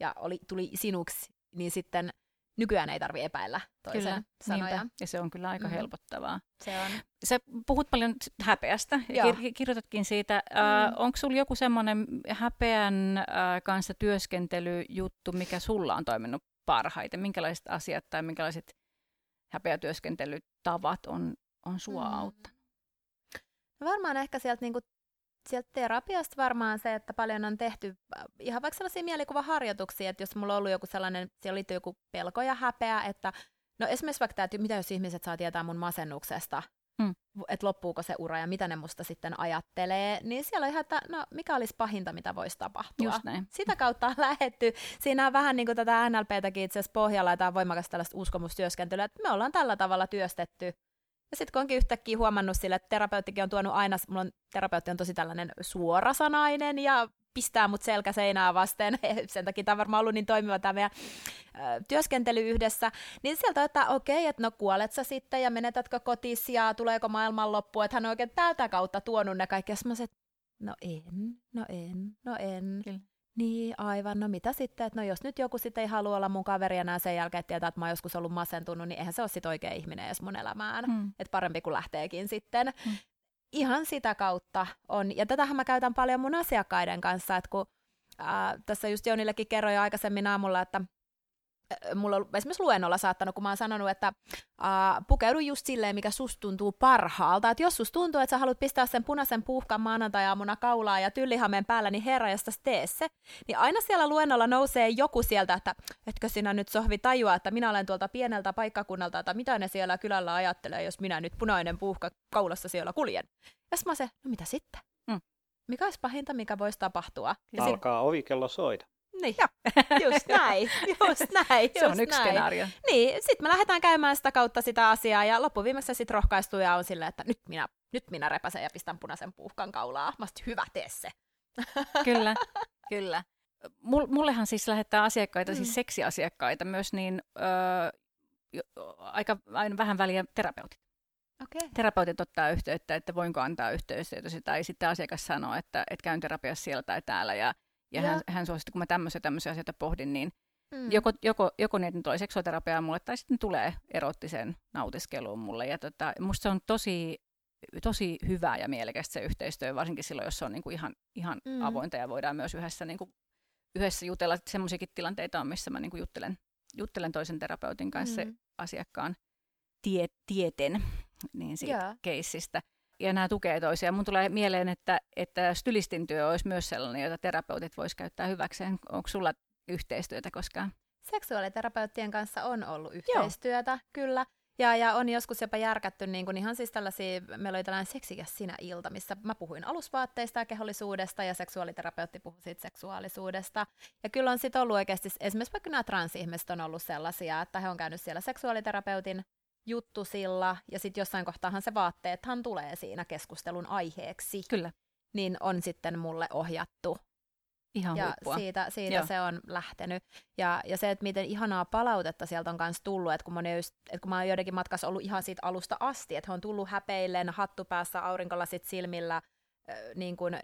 ja oli, tuli sinuksi, niin sitten nykyään ei tarvi epäillä toisen kyllä, sanoja. Niinpä. Ja se on kyllä aika mm. helpottavaa. Se on. Sä puhut paljon häpeästä ja kir- kirjoitatkin siitä. Mm. Äh, Onko sulla joku semmoinen häpeän äh, kanssa työskentelyjuttu, mikä sulla on toiminut parhaiten? Minkälaiset asiat tai minkälaiset häpeätyöskentelytavat on, on sua mm. auttanut? No varmaan ehkä sieltä niinku sieltä terapiasta varmaan se, että paljon on tehty äh, ihan vaikka sellaisia mielikuvaharjoituksia, että jos mulla on ollut joku sellainen, siellä liittyy joku pelko ja häpeä, että no esimerkiksi vaikka tämä, että mitä jos ihmiset saa tietää mun masennuksesta, mm. että loppuuko se ura ja mitä ne musta sitten ajattelee, niin siellä on ihan, että no mikä olisi pahinta, mitä voisi tapahtua. Just näin. Sitä kautta on (laughs) lähetty. Siinä on vähän niin kuin tätä NLPtäkin itse asiassa pohjalla, ja tämä on voimakas tällaista uskomustyöskentelyä, että me ollaan tällä tavalla työstetty ja sitten kun onkin yhtäkkiä huomannut sille, että terapeuttikin on tuonut aina, mulla on, terapeutti on tosi tällainen suorasanainen ja pistää mut selkäseinää vasten, (laughs) sen takia tämä on varmaan ollut niin toimiva tämä meidän työskentely yhdessä, niin sieltä, että okei, että no kuolet sä sitten ja menetätkö kotis ja tuleeko maailmanloppu, että hän on oikein tältä kautta tuonut ne kaikki, ja no en, no en, no en. Kyllä. Niin, aivan. No mitä sitten, että no jos nyt joku sitten ei halua olla mun kaveri enää sen jälkeen, että tietää, että mä oon joskus ollut masentunut, niin eihän se ole sitten oikea ihminen edes mun elämään. Hmm. Että parempi kuin lähteekin sitten. Hmm. Ihan sitä kautta on. Ja tätähän mä käytän paljon mun asiakkaiden kanssa, että kun äh, tässä just Jonillekin kerroin jo aikaisemmin aamulla, että mulla on esimerkiksi luennolla saattanut, kun mä oon sanonut, että uh, pukeudu just silleen, mikä susta tuntuu parhaalta. Että jos susta tuntuu, että sä haluat pistää sen punaisen puhkan maanantai-aamuna kaulaa ja tyllihameen päällä, niin herra, jos tee se. Niin aina siellä luennolla nousee joku sieltä, että etkö sinä nyt sohvi tajua, että minä olen tuolta pieneltä paikkakunnalta, että mitä ne siellä kylällä ajattelee, jos minä nyt punainen puhka kaulassa siellä kuljen. Ja mä se, no mitä sitten? Mm. Mikä olisi pahinta, mikä voisi tapahtua? Ja Alkaa sit... ovikello soida. Niin, just näin, (laughs) just näin. Just se on yksi näin. skenaario. Niin, sitten me lähdetään käymään sitä kautta sitä asiaa ja loppuviimeksi sitten rohkaistuu ja on silleen, että nyt minä, nyt minä repäsen ja pistän punaisen puhkan kaulaa. Mä hyvä, tee se. (laughs) Kyllä, kyllä. Mullehan siis lähettää asiakkaita, siis mm. siis seksiasiakkaita myös, niin öö, aika aina vähän väliä terapeutit. Okay. Terapeutit ottaa yhteyttä, että voinko antaa yhteystietosi, tai sitten asiakas sanoo, että, että käyn terapiassa siellä tai täällä, ja ja, ja. Hän, hän suositti, kun mä tämmöisiä, tämmöisiä asioita pohdin, niin, Mm. Joko, joko, joko ne tulee seksuaaliterapiaa mulle tai sitten tulee erottisen nautiskeluun mulle. Ja tota, musta se on tosi, tosi hyvää ja mielekästä se yhteistyö, varsinkin silloin, jos se on niinku ihan, ihan mm. avointa ja voidaan myös yhdessä, niinku, yhdessä jutella. Semmoisiakin tilanteita on, missä mä niinku juttelen, juttelen toisen terapeutin kanssa mm. asiakkaan tie, tieten niin siitä yeah. keissistä ja nämä tukee toisiaan. Mun tulee mieleen, että, että stylistin työ olisi myös sellainen, jota terapeutit voisivat käyttää hyväkseen. Onko sulla yhteistyötä koskaan? Seksuaaliterapeuttien kanssa on ollut yhteistyötä, Joo. kyllä. Ja, ja on joskus jopa järkätty niin kuin ihan siis tällaisia, meillä oli tällainen seksikäs sinä ilta, missä mä puhuin alusvaatteista ja kehollisuudesta ja seksuaaliterapeutti puhui siitä seksuaalisuudesta. Ja kyllä on sitten ollut oikeasti, esimerkiksi vaikka nämä transihmiset on ollut sellaisia, että he on käynyt siellä seksuaaliterapeutin juttusilla ja sitten jossain kohtaahan se vaatteethan tulee siinä keskustelun aiheeksi. Kyllä. Niin on sitten mulle ohjattu Ihan ja huippua. siitä, siitä se on lähtenyt. Ja, ja se, että miten ihanaa palautetta sieltä on myös tullut, että kun, mä just, että kun mä oon joidenkin matkassa ollut ihan siitä alusta asti, että he on tullut häpeillen, hattu päässä, aurinkolasit silmillä, niin kuin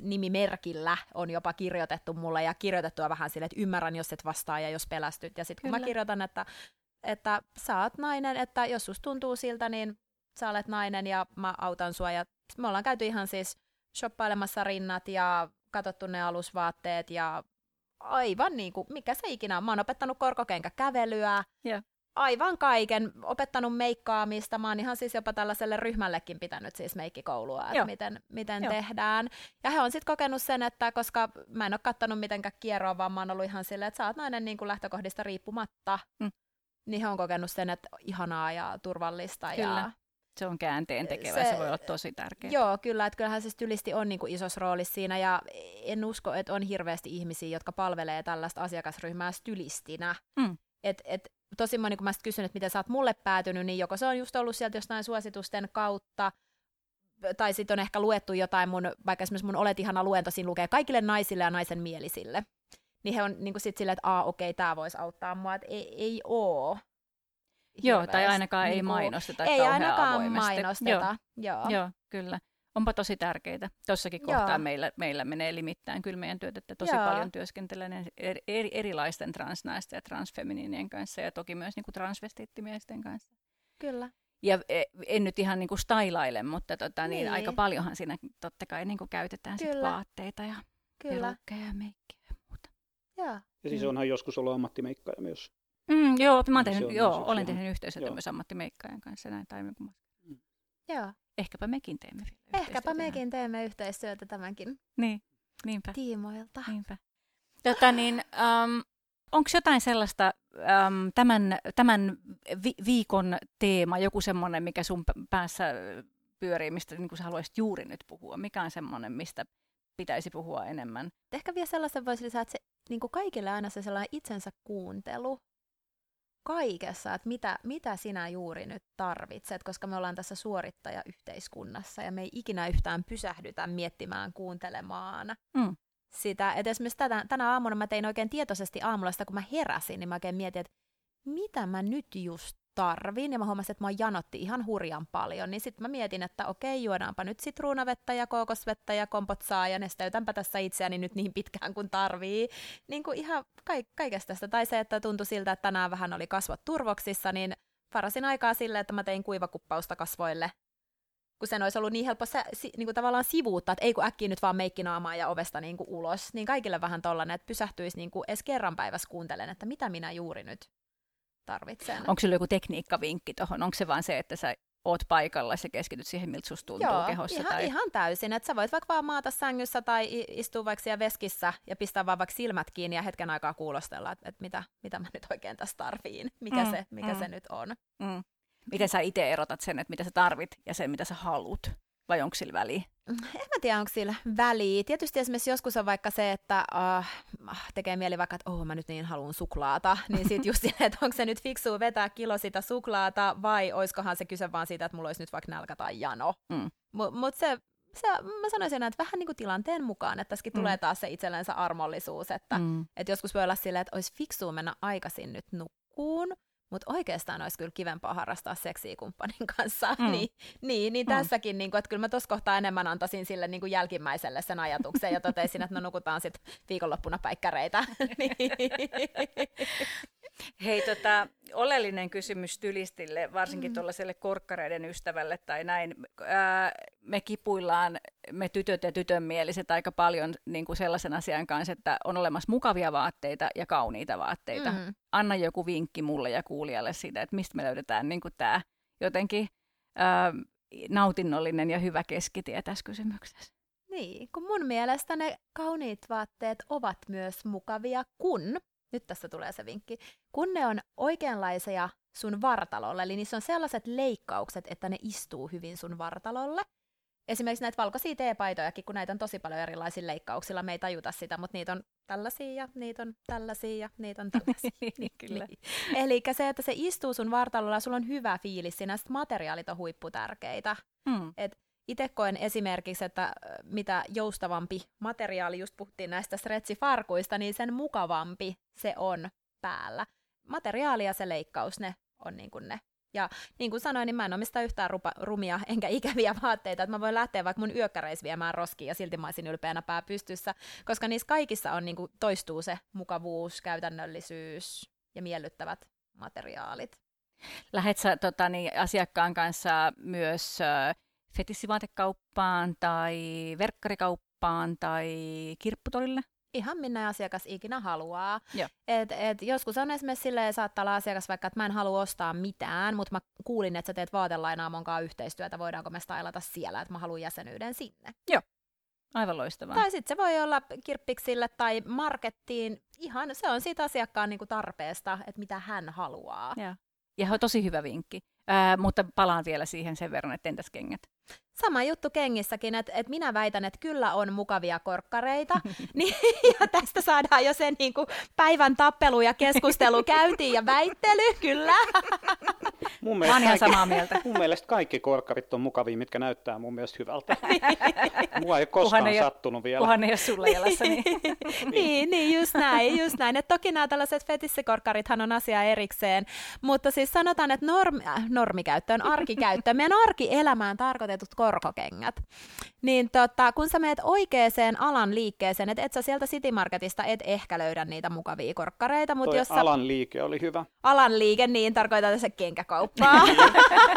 nimimerkillä on jopa kirjoitettu mulle ja kirjoitettua vähän sille, että ymmärrän, jos et vastaa ja jos pelästyt. Ja sitten kun mä kirjoitan, että, että sä oot nainen, että jos susta tuntuu siltä, niin sä olet nainen ja mä autan sua. Ja me ollaan käyty ihan siis shoppailemassa rinnat ja katsottu ne alusvaatteet ja aivan niin kuin, mikä se ikinä on. Mä oon opettanut korkokenkäkävelyä, yeah. aivan kaiken, opettanut meikkaamista. Mä oon ihan siis jopa tällaiselle ryhmällekin pitänyt siis meikkikoulua, että miten, miten tehdään. Ja he on sitten kokenut sen, että koska mä en ole kattonut mitenkään kierroa, vaan mä oon ollut ihan silleen, että sä oot nainen niin kuin lähtökohdista riippumatta. Mm. Niin he on kokenut sen, että ihanaa ja turvallista. Kyllä. Ja se on käänteen tekevä, se, se voi olla tosi tärkeä. Joo, kyllä, että kyllähän se stylisti on niin kuin isossa roolissa siinä, ja en usko, että on hirveästi ihmisiä, jotka palvelee tällaista asiakasryhmää stylistinä. Mm. Et, et, tosi moni, kun mä kysyn, että miten sä oot mulle päätynyt, niin joko se on just ollut sieltä jostain suositusten kautta, tai sitten on ehkä luettu jotain mun, vaikka esimerkiksi mun Olet ihana luento, siinä lukee kaikille naisille ja naisen mielisille. Niin he on niin sitten silleen, että aa, okei, tämä voisi auttaa mua, että ei, ei oo. Joo, tai ainakaan niin ei mainosteta Ei ainakaan avoimesti. mainosteta, joo. joo. joo kyllä. Onpa tosi tärkeitä. Tuossakin kohtaa meillä, meillä menee limittäin kyllä meidän työt, että tosi joo. paljon työskentelen eri, eri, erilaisten transnaisten ja transfeminiinien kanssa ja toki myös niin kuin transvestiittimiesten kanssa. Kyllä. Ja e, en nyt ihan niin kuin stylaile, mutta tota, niin. Niin, aika paljonhan siinä totta kai niin kuin käytetään sit vaatteita ja perukkeja ja meikkejä ja. Joo. Siis onhan joskus ollut ammattimeikkaaja myös. Mm, joo, mä oon tehnyt, joo, siis olen tehnyt yhteistyötä myös ammattimeikkaajan kanssa näin taimikumassa. Mm. Joo. Ehkäpä mekin teemme vielä Ehkäpä mekin teemme yhteistyötä tämänkin niin, niinpä. tiimoilta. Niinpä. Tota, niin, um, onko jotain sellaista um, tämän, tämän vi- viikon teema, joku semmoinen, mikä sun päässä pyörii, mistä niin sä haluaisit juuri nyt puhua? Mikä on semmoinen, mistä pitäisi puhua enemmän? Ehkä vielä sellaisen voisi lisätä, että se, niin kuin kaikille aina se sellainen itsensä kuuntelu, kaikessa, että mitä, mitä sinä juuri nyt tarvitset, koska me ollaan tässä suorittajayhteiskunnassa ja me ei ikinä yhtään pysähdytä miettimään, kuuntelemaan mm. sitä. Et esimerkiksi tänä, tänä aamuna mä tein oikein tietoisesti aamulla sitä, kun mä heräsin, niin mä oikein mietin, että mitä mä nyt just tarvin, ja mä huomasin, että mä janotti ihan hurjan paljon, niin sitten mä mietin, että okei, juodaanpa nyt sitruunavettä ja kookosvettä ja kompotsaa ja nesteytänpä tässä itseäni nyt niin pitkään kuin tarvii. Niin kuin ihan ka- kaikesta tästä. Tai se, että tuntui siltä, että tänään vähän oli kasvot turvoksissa, niin varasin aikaa sille, että mä tein kuivakuppausta kasvoille kun sen olisi ollut niin helppo se, si, niin kuin tavallaan sivuuttaa, että ei kun äkkiä nyt vaan meikkinaamaan ja ovesta niin kuin ulos, niin kaikille vähän tollainen, että pysähtyisi niin kuin edes kerran päivässä kuuntelen, että mitä minä juuri nyt tarvitsen. Onko sinulla joku tekniikkavinkki tuohon? Onko se vaan se, että sä oot paikalla ja keskityt siihen, miltä susta tuntuu Joo, kehossa? Ihan, tai... ihan täysin. Että sä voit vaikka vaan maata sängyssä tai istua vaikka siellä veskissä ja pistää vaan vaikka silmät kiinni ja hetken aikaa kuulostella, että, että mitä, mitä mä nyt oikein tässä tarviin, mikä, mm, se, mikä mm. se nyt on. Mm. Miten sä itse erotat sen, että mitä sä tarvit ja sen, mitä sä haluat? Vai onko sillä väliä? En mä tiedä, onko sillä väliä. Tietysti esimerkiksi joskus on vaikka se, että uh, tekee mieli vaikka, että oh, mä nyt niin haluan suklaata, (laughs) niin sitten just silleen, että onko se nyt fiksua vetää kilo sitä suklaata, vai oiskohan se kyse vaan siitä, että mulla olisi nyt vaikka nälkä tai jano. Mm. Mutta mut se, se, mä sanoisin, että vähän niin kuin tilanteen mukaan, että tässäkin mm. tulee taas se itsellensä armollisuus, että, mm. että joskus voi olla silleen, että olisi fiksua mennä aikaisin nyt nukkuun, mutta oikeastaan olisi kyllä kivempaa harrastaa seksiä kumppanin kanssa. Mm. niin, niin, niin mm. tässäkin, niin kuin, että kyllä mä tuossa kohtaa enemmän antaisin sille niin kuin jälkimmäiselle sen ajatuksen ja totesin, että no nukutaan sitten viikonloppuna päikkäreitä. (laughs) niin. Oleellinen kysymys tylistille, varsinkin mm. tuollaiselle korkkareiden ystävälle tai näin. Ää, me kipuillaan, me tytöt ja tytönmieliset aika paljon niin kuin sellaisen asian kanssa, että on olemassa mukavia vaatteita ja kauniita vaatteita. Mm. Anna joku vinkki mulle ja kuulijalle siitä, että mistä me löydetään niin kuin tämä jotenkin ää, nautinnollinen ja hyvä keskitie tässä kysymyksessä. Niin, kun mun mielestä ne kauniit vaatteet ovat myös mukavia, kun, nyt tässä tulee se vinkki, kun ne on oikeanlaisia sun vartalolle, eli niissä on sellaiset leikkaukset, että ne istuu hyvin sun vartalolle. Esimerkiksi näitä valkoisia teepaitojakin, kun näitä on tosi paljon erilaisilla leikkauksilla, me ei tajuta sitä, mutta niitä on tällaisia ja niitä on tällaisia ja niitä on tällaisia. (laughs) niin, kyllä. Niin. Eli se, että se istuu sun vartalolla, sulla on hyvä fiilis, siinä materiaalit on huipputärkeitä. Hmm. Et itse koen esimerkiksi, että mitä joustavampi materiaali, just puhuttiin näistä stretchifarkuista, niin sen mukavampi se on päällä. Materiaali ja se leikkaus, ne on niin kuin ne. Ja niin kuin sanoin, niin mä en omista yhtään rupa, rumia enkä ikäviä (laughs) vaatteita, että mä voin lähteä vaikka mun yökkäreis viemään roskiin ja silti mä olisin ylpeänä pää pystyssä, koska niissä kaikissa on niin kuin, toistuu se mukavuus, käytännöllisyys ja miellyttävät materiaalit. Lähet sä tota, niin, asiakkaan kanssa myös äh, fetisivaatekauppaan tai verkkarikauppaan tai kirpputolille? Ihan minne asiakas ikinä haluaa. Et, et joskus on esimerkiksi silleen, saattaa olla asiakas vaikka, että mä en halua ostaa mitään, mutta mä kuulin, että sä teet vaatelainaa monkaan yhteistyötä, voidaanko me stylata siellä, että mä haluan jäsenyyden sinne. Joo, aivan loistavaa. Tai sitten se voi olla kirppiksille tai markettiin, ihan se on siitä asiakkaan niinku tarpeesta, että mitä hän haluaa. Ja, ja tosi hyvä vinkki. Ää, mutta palaan vielä siihen sen verran, että entäs kengät? Sama juttu kengissäkin, että, että minä väitän, että kyllä on mukavia korkkareita, (laughs) niin, ja tästä saadaan jo se niin kuin, päivän tappelu ja keskustelu käytiin ja väittely, kyllä. Mun mielestä, ihan kaikki, samaa mieltä. mun mielestä kaikki korkkarit on mukavia, mitkä näyttää mun mielestä hyvältä. (laughs) Mua ei koskaan ei sattunut ole, vielä. Kunhan ei ole sulle jalassa. (laughs) Niin. niin, niin, just näin, just näin. Et toki nämä tällaiset fetissikorkkarithan on asia erikseen, mutta siis sanotaan, että norm, äh, normikäyttö on arkikäyttö. Meidän arkielämään tarkoitetut korkokengät. Niin tota, kun sä meet oikeaan alan liikkeeseen, että et sä sieltä City Marketista et ehkä löydä niitä mukavia korkkareita. Mutta jos sä... alan liike oli hyvä. Alan liike, niin tarkoittaa tässä kenkäkauppaa.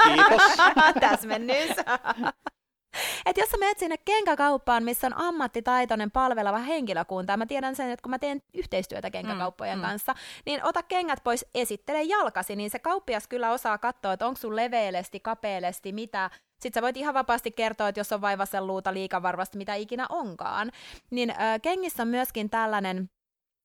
Kiitos. (laughs) Täsmennys. Et jos sä menet sinne kenkäkauppaan, missä on ammattitaitoinen palveleva henkilökunta, mä tiedän sen, että kun mä teen yhteistyötä kenkäkauppojen mm, mm. kanssa, niin ota kengät pois, esittele jalkasi, niin se kauppias kyllä osaa katsoa, että onko sun leveellesti, kapeellesti, mitä, sitten sä voit ihan vapaasti kertoa, että jos on vaivasen luuta liikavarvasta, mitä ikinä onkaan. Niin äh, kengissä on myöskin tällainen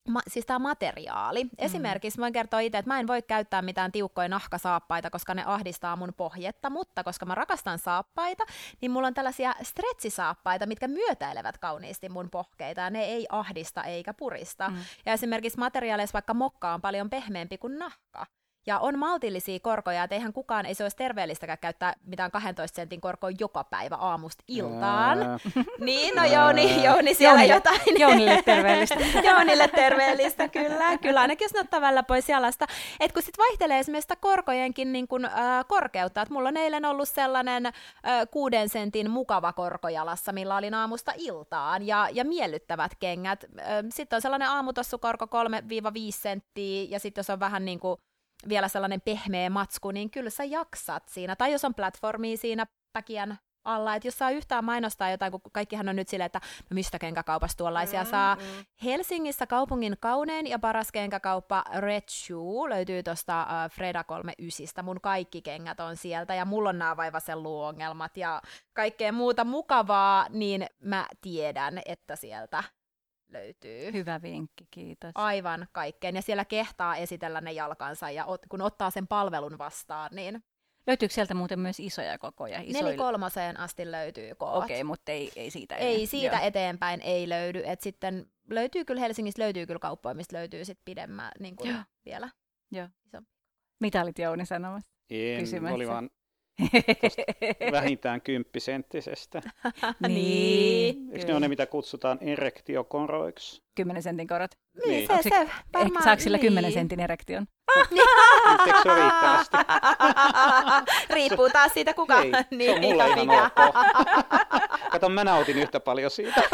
Ma, siis tämä materiaali. Mm. Esimerkiksi voin kertoa itse, että mä en voi käyttää mitään tiukkoja nahkasaappaita, koska ne ahdistaa mun pohjetta, mutta koska mä rakastan saappaita, niin mulla on tällaisia stretchisaappaita, mitkä myötäilevät kauniisti mun pohkeita, ja ne ei ahdista eikä purista. Mm. Ja esimerkiksi materiaaleissa vaikka mokka on paljon pehmeämpi kuin nahka. Ja on maltillisia korkoja, että eihän kukaan, ei se olisi terveellistäkään käyttää mitään 12 sentin korkoa joka päivä aamusta iltaan. (laughs) niin, no Jouni, Jouni siellä Jounille, jotain. Jounille terveellistä. (laughs) Jounille terveellistä, kyllä. Kyllä, ainakin jos ne ottaa välillä pois jalasta. Et kun sitten vaihtelee esimerkiksi sitä korkojenkin niin kun, äh, korkeutta, että mulla on eilen ollut sellainen äh, kuuden sentin mukava korkojalassa, millä oli aamusta iltaan, ja, ja miellyttävät kengät. Äh, sitten on sellainen aamutossukorko 3-5 senttiä, ja sitten jos on vähän niin kuin vielä sellainen pehmeä matsku, niin kyllä sä jaksat siinä. Tai jos on platformia siinä päkiän alla, että jos saa yhtään mainostaa jotain, kun kaikkihan on nyt silleen, että no mistä kenkäkaupasta tuollaisia mm, saa. Mm. Helsingissä kaupungin kaunein ja paras kenkäkauppa Red Shoe löytyy tuosta uh, Freda 39. Mun kaikki kengät on sieltä ja mulla on nämä vaivasen luongelmat ja kaikkea muuta mukavaa, niin mä tiedän, että sieltä löytyy. Hyvä vinkki, kiitos. Aivan kaikkeen. Ja siellä kehtaa esitellä ne jalkansa ja ot, kun ottaa sen palvelun vastaan, niin... Löytyykö sieltä muuten myös isoja kokoja? Isoilla... Nelikolmoseen asti löytyy koot. Okei, okay, mutta ei, ei siitä Ei siitä Joo. eteenpäin ei löydy. Et sitten löytyy kyllä Helsingissä löytyy kyllä kauppoja, mistä löytyy sitten pidemmän niin kuin vielä. Joo. Mitä olit Jouni sanomassa? En, oli vaan vähintään kymppisenttisestä. (laughs) niin. Eikö ne ole ne, mitä kutsutaan erektiokoroiksi? Kymmenen sentin korot. Niin, niin. se, se, varmaan, Saako sillä niin. kymmenen sentin erektion? Eikö se ole riittävästi? (laughs) Riippuu taas siitä, kuka. Ei, niin, se on mulle ihan ok. Kato, mä nautin yhtä paljon siitä. (laughs)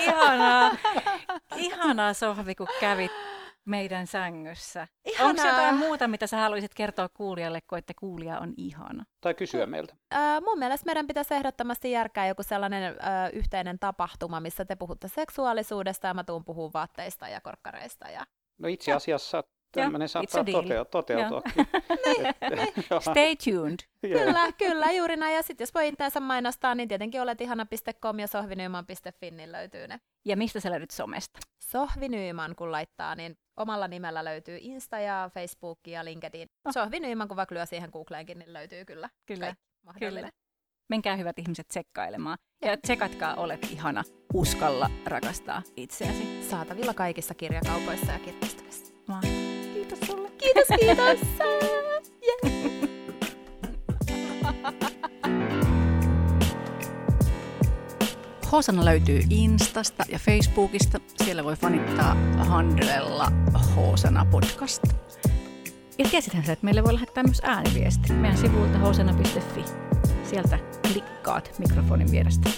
Ihanaa. Ihanaa Sohvi, kun kävit meidän sängyssä. Ihanaa. Onko jotain muuta, mitä sä haluaisit kertoa kuulijalle, kun että kuulija on ihana? Tai kysyä meiltä. Äh, mun mielestä meidän pitäisi ehdottomasti järkää joku sellainen äh, yhteinen tapahtuma, missä te puhutte seksuaalisuudesta ja mä tuun puhua vaatteista ja korkkareista. Ja... No itse asiassa tämmöinen saattaa toteutua. (laughs) (laughs) toteutua. Stay tuned. Yeah. Kyllä, kyllä, juuri näin. Ja sitten jos voi itseänsä mainostaa, niin tietenkin olet ihana.com ja sohvinyyman.fin, niin löytyy ne. Ja mistä sä löydät somesta? Sohvinyyman, kun laittaa, niin omalla nimellä löytyy Insta ja Facebook ja LinkedIn. Oh. Sohvinyyman, kun vaikka lyö siihen Googleenkin, niin löytyy kyllä. Kyllä. Kyllä. Menkää hyvät ihmiset tsekkailemaan. Ja tsekatkaa Olet ihana. Uskalla rakastaa itseäsi. Saatavilla kaikissa kirjakaupoissa ja kirjastoissa. Kiitos. Kiitos. Hosana löytyy Instasta ja Facebookista. Siellä voi fanittaa handlella Hosana podcast. Ja tiesithän sä, että meille voi lähettää myös ääniviesti meidän sivuilta hosana.fi. Sieltä klikkaat mikrofonin vierestä.